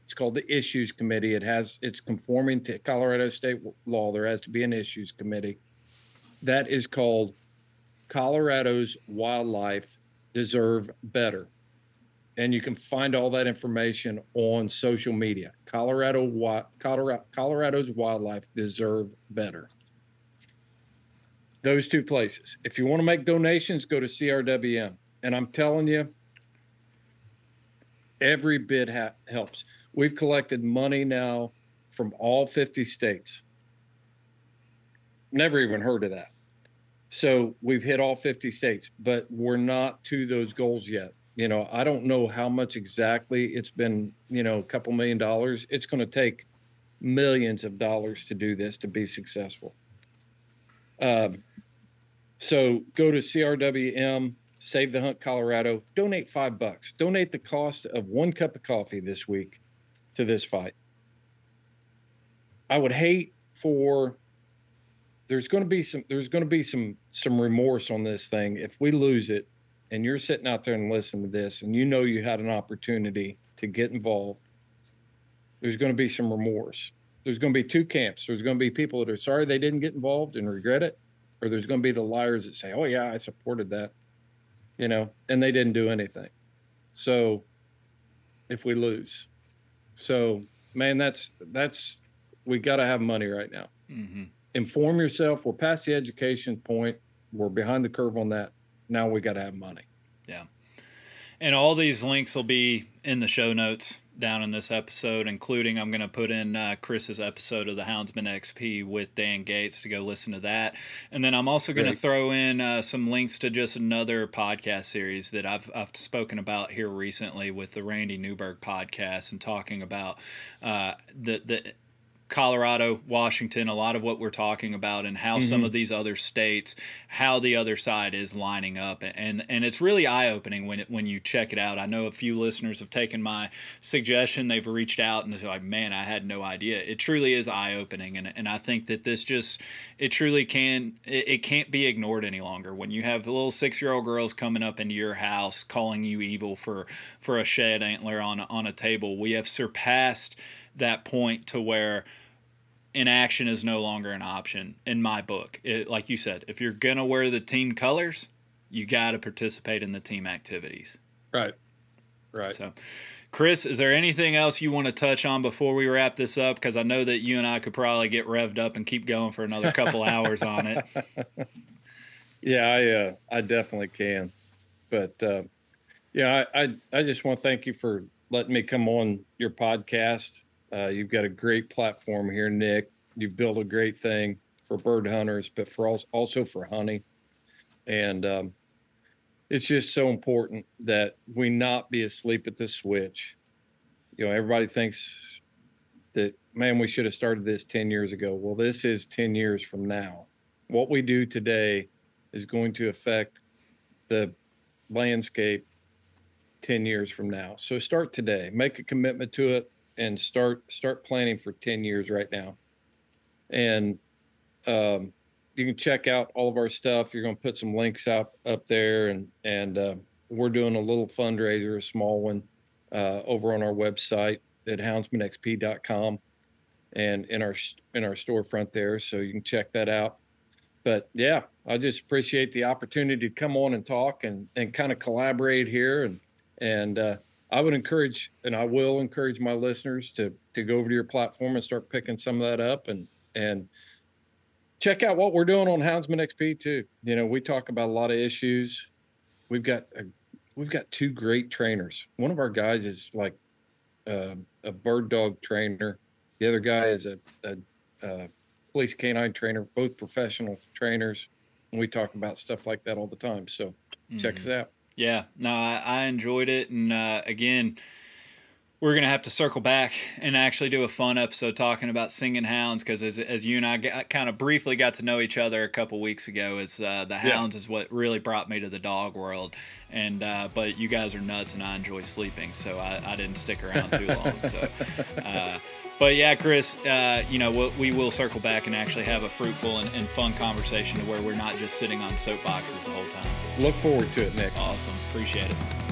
it's called the Issues Committee. It has it's conforming to Colorado state law. There has to be an Issues Committee. That is called Colorado's Wildlife Deserve Better. And you can find all that information on social media. Colorado, Colorado Colorado's wildlife deserve better those two places. If you want to make donations, go to CRWM. And I'm telling you, every bit ha- helps. We've collected money now from all 50 states. Never even heard of that. So we've hit all 50 states, but we're not to those goals yet. You know, I don't know how much exactly it's been, you know, a couple million dollars. It's going to take millions of dollars to do this to be successful. Um, so go to CRWM, Save the Hunt Colorado, donate five bucks. Donate the cost of one cup of coffee this week to this fight. I would hate for there's going to be some there's going to be some some remorse on this thing if we lose it and you're sitting out there and listening to this and you know you had an opportunity to get involved there's going to be some remorse there's going to be two camps there's going to be people that are sorry they didn't get involved and regret it or there's going to be the liars that say, "Oh yeah, I supported that," you know, and they didn't do anything. So, if we lose, so man, that's that's we got to have money right now. Mm-hmm. Inform yourself. We're past the education point. We're behind the curve on that. Now we got to have money. Yeah. And all these links will be in the show notes down in this episode, including I'm going to put in uh, Chris's episode of the Houndsman XP with Dan Gates to go listen to that. And then I'm also going to throw in uh, some links to just another podcast series that I've, I've spoken about here recently with the Randy Newberg podcast and talking about uh, the, the Colorado, Washington, a lot of what we're talking about, and how mm-hmm. some of these other states, how the other side is lining up, and and it's really eye opening when it, when you check it out. I know a few listeners have taken my suggestion; they've reached out and they're like, "Man, I had no idea." It truly is eye opening, and and I think that this just it truly can it, it can't be ignored any longer. When you have little six year old girls coming up into your house calling you evil for for a shed antler on on a table, we have surpassed that point to where inaction is no longer an option in my book. It, like you said, if you're gonna wear the team colors, you got to participate in the team activities. Right. Right. So, Chris, is there anything else you want to touch on before we wrap this up? Because I know that you and I could probably get revved up and keep going for another couple hours on it. Yeah, I uh, I definitely can, but uh, yeah, I, I I just want to thank you for letting me come on your podcast. Uh, you've got a great platform here, Nick. You've built a great thing for bird hunters, but for also also for hunting. And um, it's just so important that we not be asleep at the switch. You know, everybody thinks that, man, we should have started this 10 years ago. Well, this is 10 years from now. What we do today is going to affect the landscape 10 years from now. So start today, make a commitment to it and start start planning for 10 years right now. And um, you can check out all of our stuff. You're going to put some links up up there and and uh, we're doing a little fundraiser a small one uh, over on our website at houndsmanxp.com and in our in our storefront there so you can check that out. But yeah i just appreciate the opportunity to come on and talk and and kind of collaborate here and and uh, I would encourage, and I will encourage my listeners to to go over to your platform and start picking some of that up and and check out what we're doing on Houndsman XP too. You know, we talk about a lot of issues. We've got a, we've got two great trainers. One of our guys is like uh, a bird dog trainer. The other guy is a, a, a police canine trainer. Both professional trainers. And we talk about stuff like that all the time. So mm-hmm. check us out. Yeah, no, I, I enjoyed it, and uh, again, we're gonna have to circle back and actually do a fun episode talking about singing hounds because as, as you and I got, kind of briefly got to know each other a couple weeks ago, it's uh, the hounds yeah. is what really brought me to the dog world, and uh, but you guys are nuts and I enjoy sleeping, so I, I didn't stick around too long. So uh, but yeah, Chris, uh, you know, we'll, we will circle back and actually have a fruitful and, and, fun conversation to where we're not just sitting on soapboxes the whole time. Look forward to it, Nick. Awesome. Appreciate it.